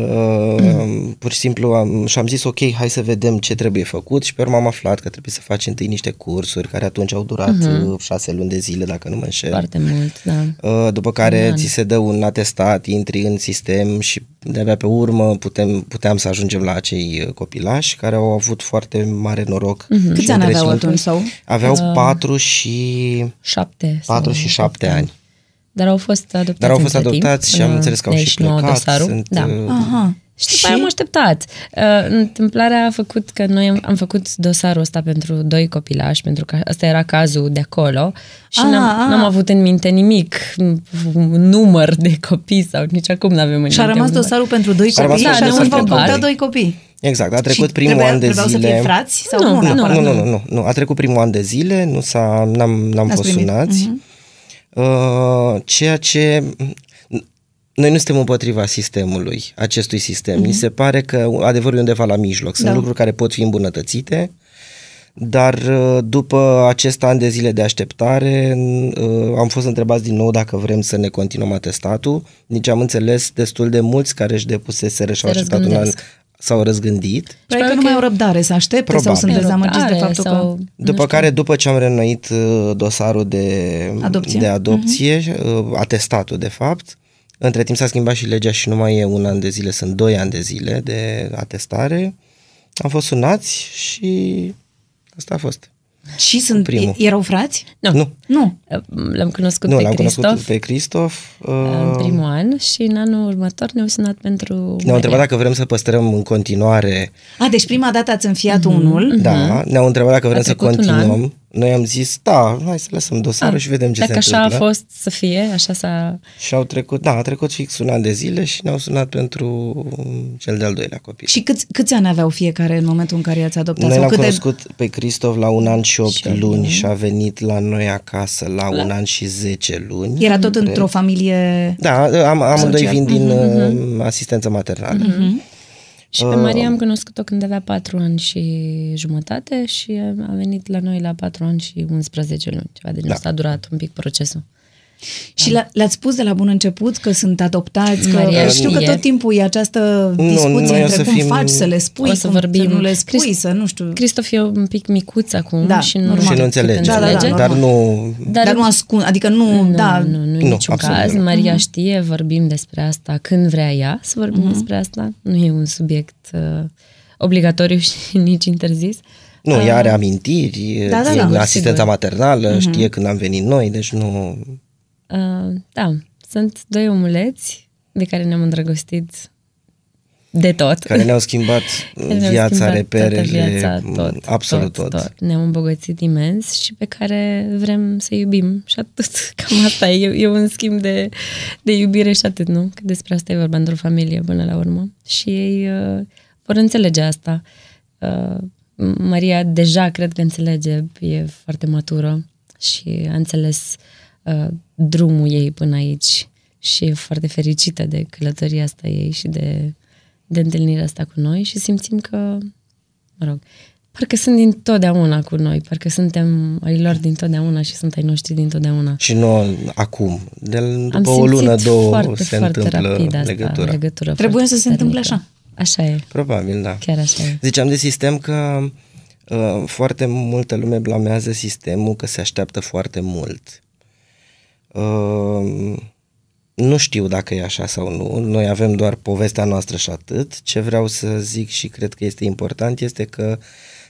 Uh, pur și simplu am, și am zis ok, hai să vedem ce trebuie făcut și pe urmă am aflat că trebuie să faci întâi niște cursuri care atunci au durat uh-huh. șase luni de zile, dacă nu mă înșel. Foarte mult, da. Uh, după care Un an. ți se dă un atestat, intri în sistem și de-abia pe urmă putem, puteam să ajungem la acei uh, copilași care au avut foarte mare noroc. Mhm. Câți și ani aveau întreținutul. atunci? Sau? Aveau patru și Șapte. sau 4 și 7 ani. Dar au fost adoptați Dar au fost între timp, adoptați și am până înțeles că au de și aici nouă plecat. Dosarul. Sunt, da. uh, Aha. Și după aia am așteptat. Uh, întâmplarea a făcut că noi am, am făcut dosarul ăsta pentru doi copilași, pentru că ăsta era cazul de acolo și Ah, n-am, ah. n-am avut în minte nimic, un număr de copii sau nici acum nu avem în Și a minte rămas un număr. dosarul pentru doi A rămas copii un și dosar atunci v-au pentru putea doi. doi copii. Exact, a trecut Și primul trebuia, an de trebuiau zile. să fie frați? Sau Nu, nu, Nu, neapărat? nu, nu, nu, nu, nu. A trecut primul an de zile, nu s-a, n-am, n-am N-ați fost primit. sunați. Uh, ceea ce... Noi nu suntem împotriva sistemului, acestui sistem. Mi se pare că adevărul e undeva la mijloc. Sunt Da. lucruri care pot fi îmbunătățite, dar uh, după acest an de zile de așteptare uh, am fost întrebați din nou dacă vrem să ne continuăm atestatul. Nici am înțeles destul de mulți care își depuseseră și au Se așteptat un an răzgândesc. S-au răzgândit. Probabil că nu mai au răbdare să aștepte sau Probabil. sunt dezamăgiți de Răbdare faptul că... sau- După care, după ce am reînnoit uh, dosarul de Adopție. de adopție uh, atestatul de fapt, între timp s-a schimbat și legea și nu mai e un an de zile, sunt doi ani de zile de atestare. Am fost sunați și asta a fost. Și sunt, Primul. erau frați? Nu. Nu, Nu. L-am cunoscut nu pe l-am Cristof cunoscut pe Cristof. uh, în primul an și în anul următor ne-au sunat pentru Ne-au Maria. întrebat dacă vrem să păstrăm în continuare. A, deci prima dată ați înfiat unul. Da, ne-au întrebat dacă vrem să trecut un continuăm. Noi am zis, da, hai să lăsăm dosarul și vedem ce Dacă se așa întâmplă. a fost să fie, așa s-a... Și au trecut, da, a trecut fix un an de zile și ne-au sunat pentru cel de-al doilea copil. Și câți, câți ani aveau fiecare în momentul în care i-ați adoptat? Noi Sau l-am câte... cunoscut pe Cristof la un an și opt Și opt luni luni. și a venit la noi acasă la un an și zece luni. Era tot într-o familie... Da, am, amândoi Social. vin din uh, asistență maternală. Și pe Maria am cunoscut-o când avea 4 ani și jumătate și a venit la noi la 4 ani și 11 luni. Ceva de genul Da. ăsta a durat un pic procesul. Și le- le-ați spus de la bun început că sunt adoptați, că Maria știu că știe. tot timpul e această Nu, discuție noi o între să cum fim- faci să le spui, O să cum vorbim. să nu le spui, Crist- să nu știu... Cristof e un pic micuț acum Da, și nu, normal. Și nu Cât înțelege, Da, da, da, dar normal. nu... Dar, dar nu ascund, adică nu, Nu, da, nu, nu, în Nu, niciun absolut caz. nu. Maria știe, vorbim despre asta când vrea ea să vorbim despre asta. Nu e un subiect uh, obligatoriu *laughs* și nici interzis. Nu, ea are amintiri, Da, da, e da. în Sigur, asistența sigur. maternală, știe când am venit noi, deci nu... Uh, da, sunt doi omuleți de care ne-am îndrăgostit de tot. Care ne-au schimbat *laughs* Care ne-au viața, schimbat reperele, toată viața, tot, absolut tot. tot. Ne-am îmbogățit imens și pe care vrem să iubim și atât. *laughs* Cam asta e, e un schimb de, de iubire și atât, nu? Că despre asta e vorba într-o familie până la urmă. Și ei uh, vor înțelege asta. Uh, Maria deja cred că înțelege, e foarte matură și a înțeles uh, drumul ei până aici și e foarte fericită de călătoria asta ei și de, de întâlnirea asta cu noi și simțim că, mă rog, parcă sunt din totdeauna cu noi, parcă suntem ai lor din totdeauna și sunt ai noștri din totdeauna. Și nu acum. De, Am după o lună, simțit două foarte, se foarte întâmplă rapid asta, legătura. legătură Trebuia foarte să se întâmple puternică. așa. Așa e, Probabil, da. chiar așa e. Ziceam de sistem că uh, foarte multă lume blamează sistemul că se așteaptă foarte mult. Uh, nu știu dacă e așa sau nu. Noi avem doar povestea noastră și atât. Ce vreau să zic și cred că este important este că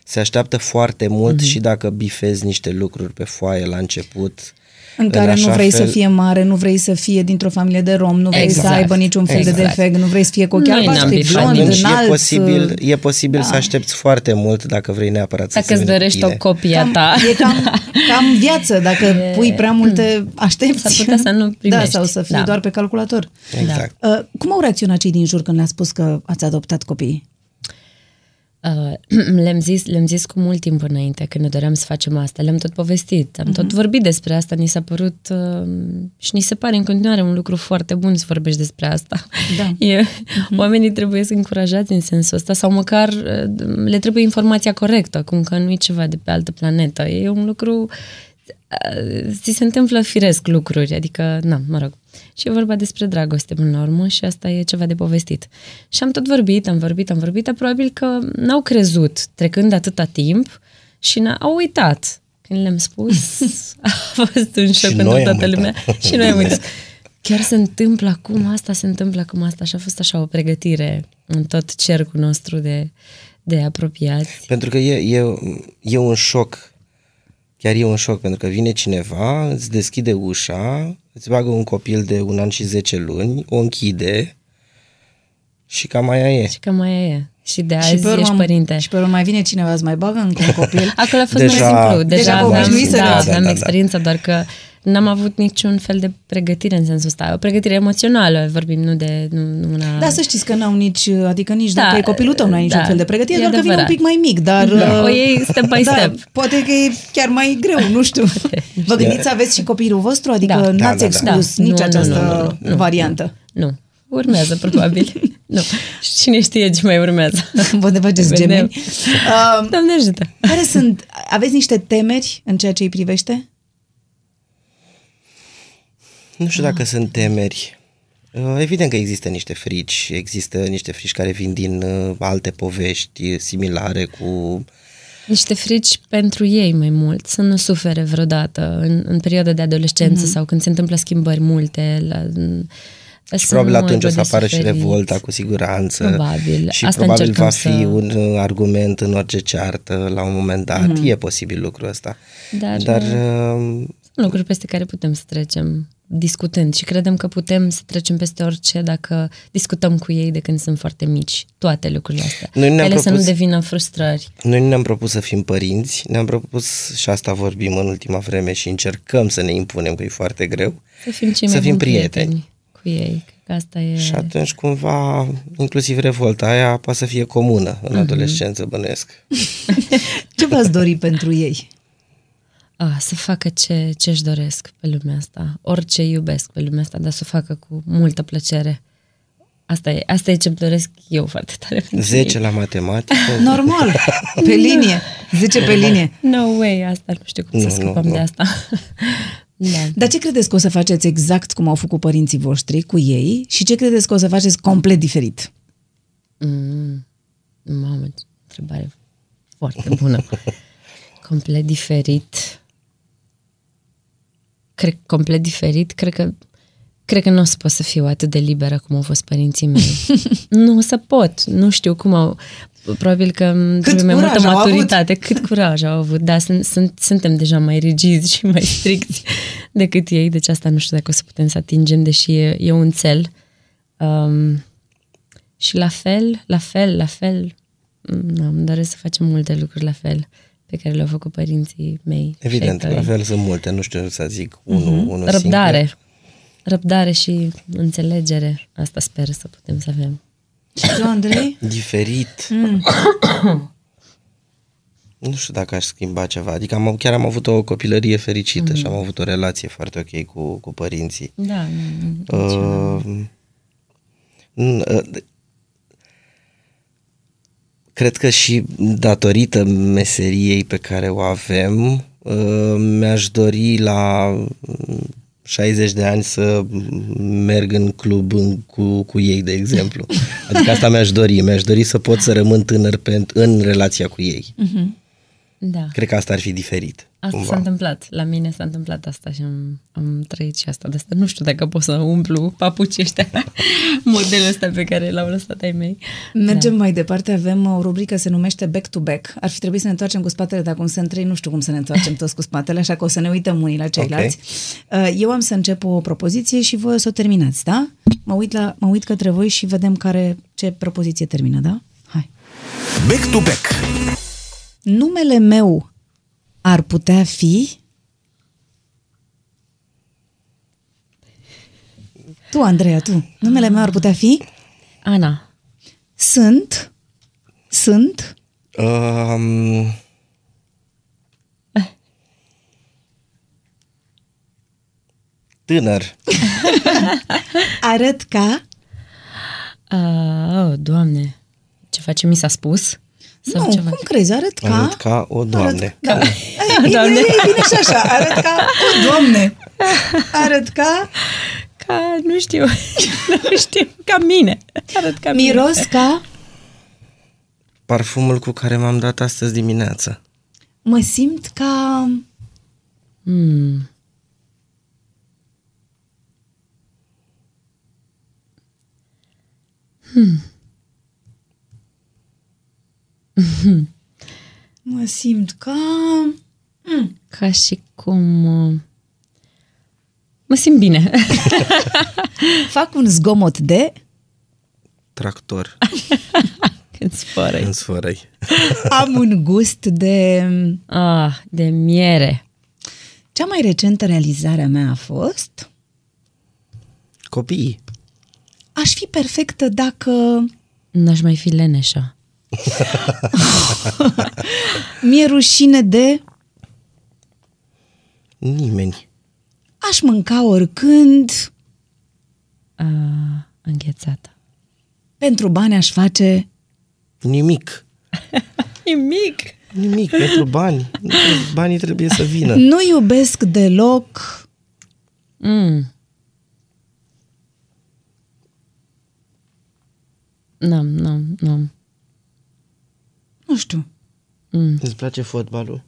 se așteaptă foarte mult mm-hmm. și dacă bifezi niște lucruri pe foaie la început, În care nu așa vrei fel- să fie mare, nu vrei să fie dintr-o familie de rom, nu vrei Exact. să aibă niciun fel de Exact. defect, nu vrei să fie cu ochii Noi n-am albaștri, bifat blond, atunci înalt. e posibil, e posibil da. să aștepți foarte mult dacă vrei neapărat să Dacă îți semeni cu dorești o tine. copie a ta. E cam, *laughs* cam viață, dacă pui prea multe aștepți. S-ar putea să nu *laughs* Da, primești. sau să fie Da. doar pe calculator. Exact. Uh, cum au reacționat cei din jur când le-a spus că ați adoptat copiii? Uh, *clears throat* le-am, zis, le-am zis cu mult timp înainte când ne doream să facem asta. Le-am tot povestit, am tot vorbit despre asta, ni s-a părut uh, și ni se pare în continuare un lucru foarte bun să vorbești despre asta. Da. *laughs* E, Oamenii trebuie să încurajați în sensul ăsta sau măcar uh, le trebuie informația corectă, cum că nu e ceva de pe altă planetă. E un lucru uh, ți se întâmplă firesc lucruri, adică, na, mă rog. Și e vorba despre dragoste până la urmă și asta e ceva de povestit. Și am tot vorbit, am vorbit, am vorbit, dar probabil că n-au crezut trecând atâta timp și n-au uitat. Când le-am spus, *laughs* a fost un șoc Și pentru noi am toată uitat. lumea. Și noi am uitat. Chiar se întâmplă acum asta, se întâmplă acum asta și a fost așa o pregătire în tot cercul nostru de, de apropiați. Pentru că e, e, e un șoc. Chiar e un șoc, pentru că vine cineva, îți deschide ușa, îți bagă un copil de un an și 10 luni, o închide și cam aia e. Și cam aia e. Și de azi ești părinte. și pe urmă mai vine cineva, îți mai bagă încă un copil. *laughs* Acolo a fost Deja- mai simplu. Deja Deja, vă aveam, obișnuiseră. da, Da, aveam da, da. experiență, doar că n-am avut niciun fel de pregătire în sensul ăsta. O pregătire emoțională, vorbim, nu de nu, nu una... Da, să știți că n-au nici, adică nici Da, dacă e copilul tău, n-ai niciun da, fel de pregătire, e doar că vine un adevărat. pic mai mic, dar... Da. uh, O iei step by *laughs* da, step. poate că e chiar mai greu, nu știu. *laughs* Vă gândiți să aveți și copilul vostru? Adică Da. n-ați Da, da, da. exclus Da. nici Nu, nu, această nu, nu, nu, nu. variantă. Nu. urmează probabil. *laughs* nu. Și cine știe ce mai urmează. Vă ne faceți Vedem. gemeni. Uh, Doamne ajută. care sunt, aveți niște temeri în ceea ce îi privește? Nu știu dacă sunt temeri. Uh, Evident că există niște frici, există niște frici care vin din uh, alte povești similare cu... Niște frici pentru ei mai mult, să nu sufere vreodată în, în perioada de adolescență Mhm. mm-hmm. sau când se întâmplă schimbări multe. La, Și să probabil nu atunci o aibă să de apară și suferit. revolta cu siguranță. Probabil. Și Asta probabil va încercăm fi să- un uh, argument în orice ceartă la un moment dat. Mhm. E posibil lucrul ăsta. Dar, Dar uh, Sunt lucruri peste care putem să trecem discutând și credem că putem să trecem peste orice dacă discutăm cu ei de când sunt foarte mici. Toate lucrurile astea. Noi ne-am Ele să nu propus- devină frustrări. Noi nu ne-am propus să fim părinți, ne-am propus, și asta vorbim în ultima vreme și încercăm să ne impunem, că e foarte greu, Să fim cei Să mai fim buni prieteni. cu ei. Cred că asta e... și atunci cumva, inclusiv revolta aia poate să fie comună în adolescență, bănuiesc. *laughs* Ce v-ați dori pentru ei? A, să facă ce, ce își doresc pe lumea asta. Orice iubesc pe lumea asta, dar să o facă cu multă plăcere. Asta e, asta e ce-mi doresc eu foarte tare. pentru 10 ei. la matematică. *laughs* Normal, *laughs* pe linie, 10 pe linie. No way, asta nu știu cum Nu, să nu, scăpăm nu. de asta. *laughs* da. Dar ce credeți că o să faceți exact cum au făcut părinții voștri cu ei și ce credeți că o să faceți complet diferit? Mm, mamă, ce întrebare foarte bună. complet diferit. Cred complet diferit, cred că cred că nu o să pot să fiu atât de liberă cum au fost părinții mei. *laughs* nu o să pot, nu știu cum au Probabil că îmi trebuie mai curaj multă au avut. maturitate. Cât curaj au avut. Da, sunt, sunt, suntem deja mai rigizi și mai stricți decât ei, deci asta nu știu dacă o să putem să atingem, deși e, e un cel. Um, și la fel, la fel, la fel, mm, îmi doresc să facem multe lucruri la fel pe care le-au făcut părinții mei. și Evident, ai la tăi. fel sunt multe, nu știu să zic unul, Mhm. unul Răbdare. singur. Răbdare și înțelegere. Asta sper să putem să avem. Și tu, Andrei? *coughs* Diferit. *coughs* Nu știu dacă aș schimba ceva. Adică am, chiar am avut o copilărie fericită și am avut o relație foarte ok cu, cu părinții. Da, nu- Uh, n- uh, d- cred că și datorită meseriei pe care o avem, uh, mi-aș dori la mm, 60 de ani să merg în club în, cu, cu ei, de exemplu. *laughs* Adică asta mi-aș dori. Mi-aș dori să pot să rămân tânăr pe, în relația cu ei. Da. Cred că asta ar fi diferit. Asta cumva. s-a întâmplat. La mine s-a întâmplat asta și am, am trăit și asta. De asta nu știu dacă pot să umplu papucii ăștia, *laughs* modelul ăsta pe care l-au lăsat ai mei. Mergem mai departe, avem o rubrică se numește Back to Back. Ar fi trebuit să ne întoarcem cu spatele, dar cum sunt trei, nu știu cum să ne întoarcem toți cu spatele, așa că o să ne uităm unii la ceilalți. Uh, Eu am să încep o propoziție și voi o să o terminați, da? Mă uit, la, mă uit către voi și vedem care, ce propoziție termină, da? Hai. Back to back. Numele meu ar putea fi... Tu, Andreea, tu. Numele meu ar putea fi... Ana, Sunt... Sunt... Um, tânăr. Arăt ca... uh, oh, doamne, ce face mi s-a spus? Sau nu, ceva? cum crezi? Arăt ca... Arăt ca o doamne. Arăt, da. Ai, *laughs* Doamne. E, e bine și așa. Arăt ca o doamne. Arăt ca... Ca, nu știu, *laughs* nu știu, ca mine. Arăt ca mine. Miros ca... Parfumul cu care m-am dat astăzi dimineață. Mă simt ca... Hmm. Mă simt ca... Ca și cum... uh, Mă simt bine. *laughs* Fac un zgomot de... Tractor. *laughs* Când sfărăi. în sfărăi. *laughs* Am un gust de... Ah, de miere. Cea mai recentă realizare a mea a fost... Copiii. Aș fi perfectă dacă N-aș mai fi leneșă. *laughs* mi-e rușine de... Nimeni. Aș mânca oricând... Ah, Înghețată. Pentru bani aș face... Nimic. *laughs* Nimic! Nimic pentru bani. Banii trebuie să vină. Nu iubesc deloc... Mm. Nu, nu, nu. Nu știu. Îți place fotbalul?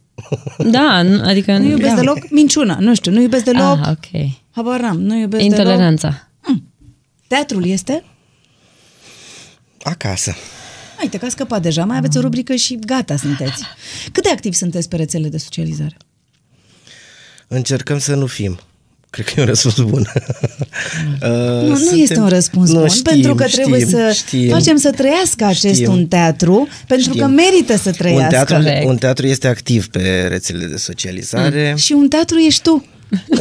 Da, nu- adică... Nu iubesc da. deloc minciuna. Nu știu, nu iubesc deloc... Ah, ok. Habar n-am, nu iubesc deloc... Intoleranța. Teatrul este? Acasă. Uite că a scăpat deja, mai aveți o rubrică și gata sunteți. Cât de activi sunteți pe rețele de socializare? Încercăm să nu fim. Cred că e un răspuns bun. *laughs* Uh, Nu, nu este un răspuns Nu, bun, știm, pentru că trebuie știm, să știm. facem să trăiască acest Știm. un teatru, pentru Știm. că merită să Un trăiască. teatru, Corect. un teatru este activ pe rețelele de socializare. Și un teatru ești tu. Uh,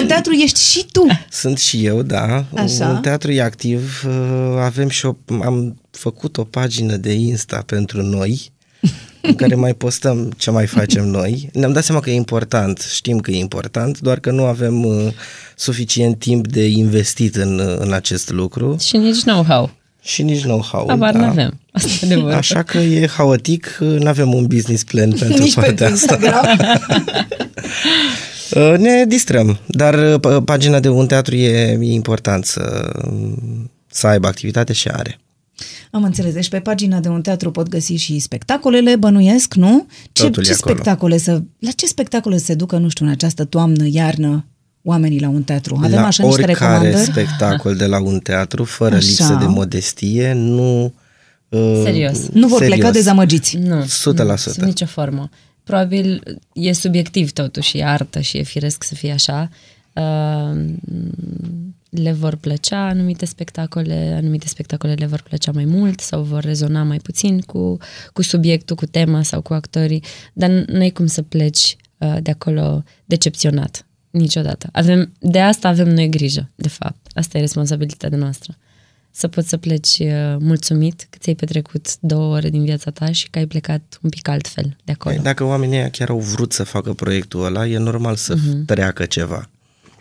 un teatru ești și tu. Sunt și eu, da. Așa. Un teatru e activ. uh, Avem și o, am făcut o pagină de Insta pentru noi, în care mai postăm ce mai facem *laughs* noi. Ne-am dat seama că e important, știm că e important, doar că nu avem uh, suficient timp de investit în, uh, în acest lucru Și nici know-how. și nici know-how. Abar da. n-avem. Asta e adevărul. Așa că e haotic, nu avem un business plan pentru Nici partea pentru asta. Instagram. *laughs* Uh, Ne distrăm, dar uh, p- pagina de un teatru e, e important să, să aibă activitate și are. Am înțeles. Deci pe pagina de un teatru pot găsi și spectacolele, bănuiesc, nu? Ce, Totul e ce acolo. spectacole să... La ce spectacole se ducă, nu știu, în această toamnă, iarnă, oamenii la un teatru? Avem la așa niște oricare recomandări? spectacol de la un teatru, fără Așa. lipsă de modestie, nu... uh, Serios. Nu vor serios. pleca dezamăgiți. Nu, 100%. nu, sub nicio formă. Probabil e subiectiv totuși, e artă și e firesc să fie așa. Uh, le vor plăcea anumite spectacole, anumite spectacole le vor plăcea mai mult sau vor rezona mai puțin cu, cu subiectul, cu tema sau cu actorii, dar nu ai cum să pleci uh, de acolo decepționat. Niciodată. Avem, de asta avem noi grijă, de fapt. Asta e responsabilitatea noastră. Să poți să pleci uh, mulțumit că ți-ai petrecut două ore din viața ta și că ai plecat un pic altfel de acolo. Păi, Dacă oamenii ăia chiar au vrut să facă proiectul ăla, e normal să Mhm. treacă ceva.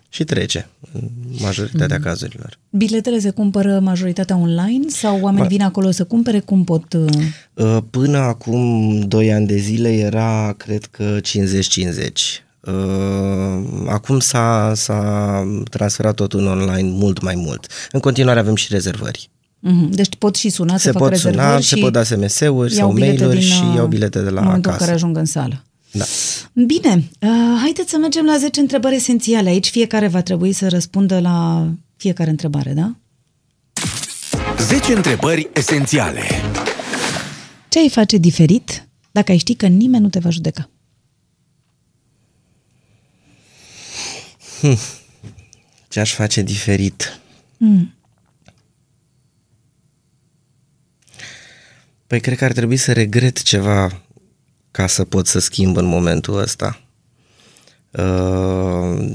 Și trece, în majoritatea cazurilor. Biletele se cumpără majoritatea online sau oamenii vin acolo să cumpere? Cum pot... uh, Uh, Până acum 2 ani de zile era, cred că, 50-50. Uh, Acum s-a, s-a transferat totul în online mult mai mult. În continuare avem și rezervări. mhm. Deci pot și suna să Se fac pot rezervări suna, și se pot da SMS-uri iau sau bilete mail-uri din, și uh, iau bilete de la în momentul în acasă. care ajung în sală. Da. Bine, uh, haideți să mergem la 10 întrebări esențiale. Aici fiecare va trebui să răspundă la fiecare întrebare, da? 10 întrebări esențiale. Ce ai face diferit dacă ai ști că nimeni nu te va judeca? Ce aș face diferit? Mm. Păi cred că ar trebui să regret ceva ca să pot să schimb în momentul ăsta. Uh,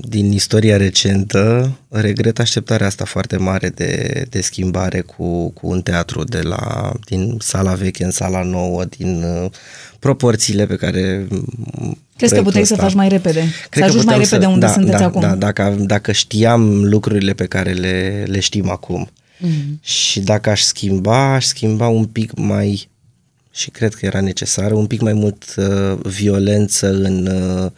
Din istoria recentă, regret așteptarea asta foarte mare de, de schimbare cu, cu un teatru de la, din sala veche în sala nouă, din uh, proporțiile pe care mm, Crezi că proiectul puteai să ăsta- faci mai repede? Cred să că ajungi mai puteam repede unde da, sunteți da, acum? Da, dacă, dacă știam lucrurile pe care le, le știm acum mm. și dacă aș schimba, aș schimba un pic mai, și cred că era necesară, un pic mai mult uh, violență în, uh,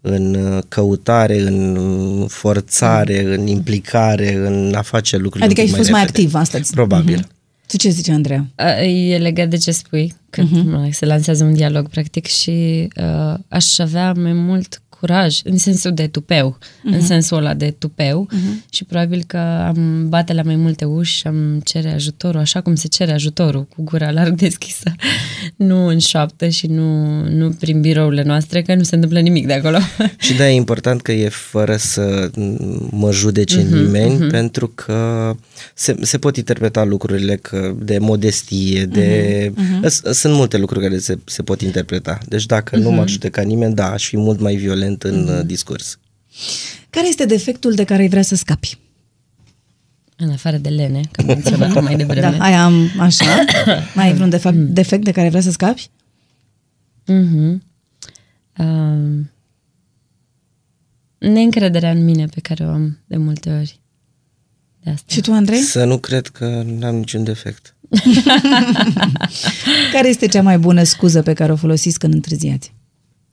în uh, căutare, în forțare, mm. în implicare, în a face lucrurile Adică un ai pic fost mai repede. activ, asta ți- Probabil. Mhm. Tu ce zice, Andreea? A, E legat de ce spui, când uh-huh. se lansează un dialog, practic, și uh, aș avea mai mult curaj, în sensul de tupeu, uh-huh. în sensul ăla de tupeu uh-huh. și probabil că am bate la mai multe uși și am cere ajutorul, așa cum se cere ajutorul, cu gura larg deschisă, *laughs* nu în șoaptă și nu, nu prin birourile noastre, că nu se întâmplă nimic de acolo. *laughs* Și de e important că e fără să mă judece uh-huh, nimeni, uh-huh. pentru că se, se pot interpreta lucrurile că de modestie, de... Uh-huh, uh-huh. Sunt multe lucruri care se, se pot interpreta. Deci dacă uh-huh. nu m-ar judeca nimeni, da, aș fi mult mai violent în uh-huh. discurs. Care este defectul de care ai vrea să scapi? În afară de lene, că am menționat mai devreme. Da, aia am, așa. *coughs* Mai ai vreun defect, defect de care vrea să scapi? Mhm. Um, neîncrederea în mine pe care o am de multe ori. de asta. Și tu, Andrei? Să nu cred că n-am niciun defect. *laughs* Care este cea mai bună scuză pe care o folosiți când întârziați?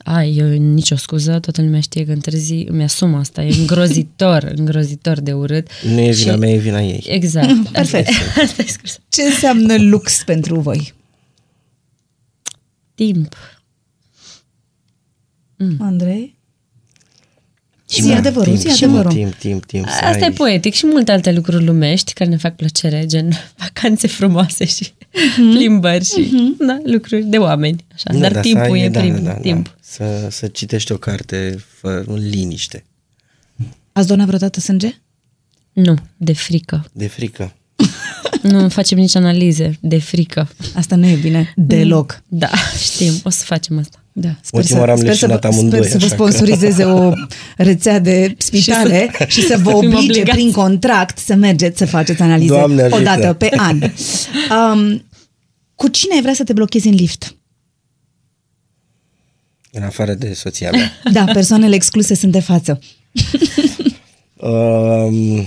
Ai, eu nicio scuză, toată lumea știe că întârzi, îmi asum asta, e îngrozitor, *laughs* îngrozitor de urât. Nu e vina Și- mea, e vina ei. Exact. *laughs* Perfect. Asta, *laughs* asta e scuza. Ce înseamnă lux pentru voi? Timp. Andrei? Și Zi da, adevărul, timp, zi adevărul. Timp, timp, timp. să Asta e ai- poetic și multe alte lucruri lumești care ne fac plăcere, gen vacanțe frumoase și Mhm. plimbări și da, lucruri de oameni. Așa. Nu, Dar să timpul ai- e da, prim da, da, timp. Da. Să, să citești o carte fără, în liniște, Ați donat vreodată sânge? Nu, de frică. de frică. *laughs* Nu facem nici analize, de frică. Asta nu e bine deloc. Da, știm, o să facem asta. Da, sper Ultima să, oară am sper să, leșinat vă, amândoi, sper să vă așa că- sponsorizeze o rețea de *laughs* spitale și să, vă *laughs* să fim oblige obligați. prin contract să mergeți să faceți analize Doamne ajută! o dată pe an. Um, cu cine ai vrea să te blochezi în lift? În afară de soția mea. Da, persoanele excluse sunt de față. *laughs* um,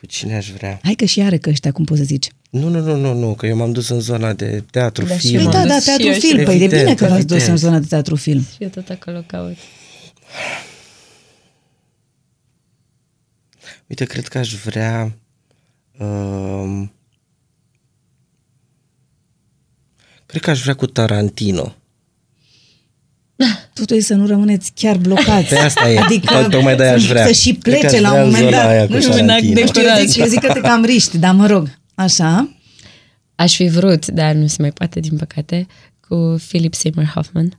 cu cine aș vrea? Hai că și are că ăștia, cum poți să zici. Nu, nu, nu, nu, nu, că eu m-am dus în zona de teatru, Da, și film. eu Păi m-am da, dus da, și teatru eu, film. Păi de evident, bine că v-ați dus evident. în zona de teatru film. Și eu tot acolo caut. Uite, cred că aș vrea... Um, cred că aș vrea cu Tarantino. Totul e să nu rămâneți chiar blocați. Pe asta e. Adică Tot- tocmai de-aia aș să- vrea. Să și Cred că plece aș la vrea un în moment zona dat. aia cu Nu știu, Tarantino. nu știu, eu zic, eu zic că te cam riști, dar mă rog, așa. Aș fi vrut, dar nu se mai poate, din păcate, cu Philip Seymour Hoffman,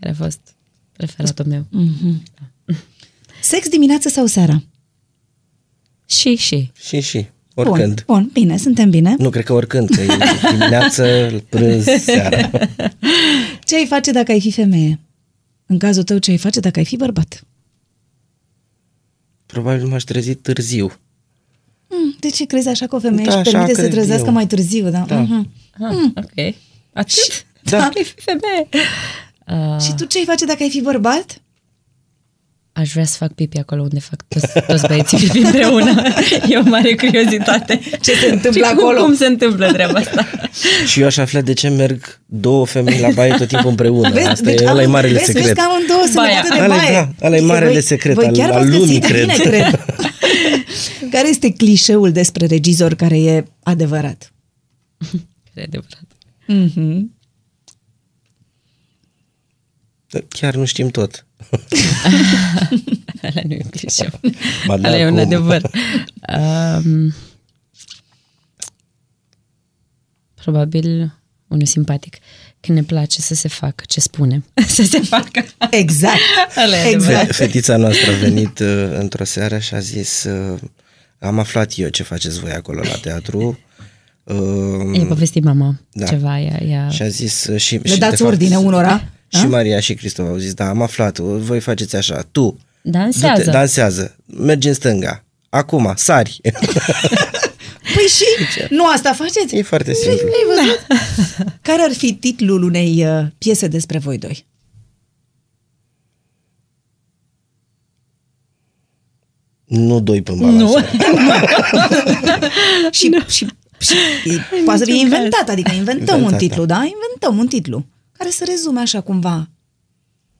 care a fost preferatul meu. Sex dimineața sau seara? Și, și. Și, și. Bun, Oricând. bun, bine, suntem bine. Nu, cred că oricând, că e dimineață, prânz, seara. Ce ai face dacă ai fi femeie? În cazul tău, ce ai face dacă ai fi bărbat? Probabil m-aș trezi târziu. Hmm, de ce crezi așa că o femeie Da, își așa permite să cred trezească eu. mai târziu? Da? Da. Mhm. Ah, ok. Atât? *laughs* Da. Ai fi femeie. Uh, Și tu ce ai face dacă ai fi bărbat? Aș vrea să fac pipi acolo unde fac toți, toți băieții pipi împreună. *laughs* E o mare curiozitate. Ce se întâmplă Și acolo? Cum, cum se întâmplă treaba asta? *laughs* Și eu aș afla de ce merg două femei la baie tot timpul împreună. Asta e, ăla e am- marele vezi, secret. Vezi că amândouă sunt Baia. legate de Ăla e, baie. da, ăla e marele Voi- secret voi al- chiar al v-ați lumii, găsit cred. Bine, cred. *laughs* Care este clișeul despre regizor care e adevărat? E adevărat. Mhm. Da, Chiar nu știm tot. *laughs* Ăla nu e un clișeu. Ba da, Ăla e un cum? adevăr. Um, probabil unul simpatic. Când ne place să se facă ce spunem. *laughs* să se facă. Exact. Ăla e exact. adevărat. Fe- Fetița noastră a venit uh, într-o seară și a zis uh, am aflat eu ce faceți voi acolo la teatru. Uh, E povestit mama Da. ceva. Ea, ea... și a zis uh, și, Le și dați de fapt, ordine unora? Și A? Maria și Cristof au zis, da, am aflat, voi faceți așa, tu, Dansează. du-te, dansează, mergi în stânga, acum, sari. *laughs* Păi și nu asta faceți? e foarte simplu. Ai văzut? Care ar fi titlul unei uh, piese despre voi doi? Nu doi pe balansor. *laughs* Și, și, și e- poate să fie inventat, adică inventăm un Inventat, titlu, da? Inventăm un titlu care să rezume așa cumva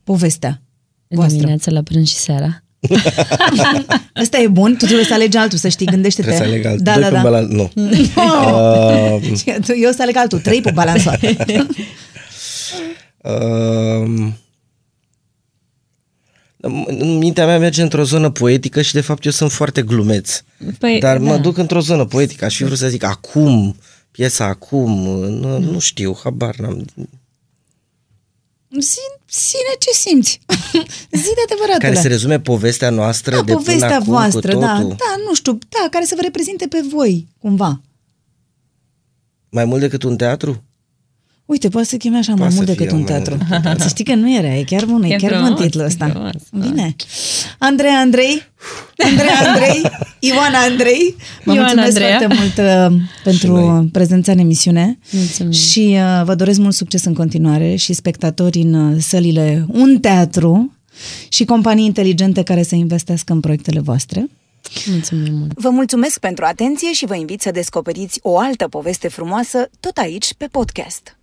povestea voastră. Dimineața la prânz și seara. *laughs* Ăsta e bun, tu trebuie să alegi altul, să știi, gândește-te. Trebuie să aleg alt. Da, doi da, pe da. balans, nu. *laughs* Oh! Uh, Eu să aleg altul, trei pe balansoare. *laughs* uh, în mintea mea merge într-o zonă poetică și de fapt eu sunt foarte glumeț. Păi, Dar mă da. duc într-o zonă poetică. Aș fi vrut să zic acum, piesa acum, nu, nu știu, habar n-am. Zi, Sine ce simți. *laughs* Zi de adevăratele. Care se rezume povestea noastră da, de povestea până acum voastră, cu da, totul. da, nu știu, da, care să vă reprezinte pe voi, cumva. Mai mult decât un teatru? Uite, poate să cheme așa mai Poate mult să decât fie un mai teatru. mult decât un Să știi că nu era, e chiar bun, e E chiar bun frumos, titlul e ăsta. frumos, da. Bine. Andrei Andrei, Andrei Andrei, Ioana Andrei, vă Ioana mulțumesc Andreea. foarte mult uh, pentru noi. prezența în emisiune Mulțumim. și uh, vă doresc mult succes în continuare și spectatori în uh, sălile Un Teatru și companii inteligente care să investească în proiectele voastre. Mulțumim mult! Vă mulțumesc pentru atenție și vă invit să descoperiți o altă poveste frumoasă tot aici pe podcast.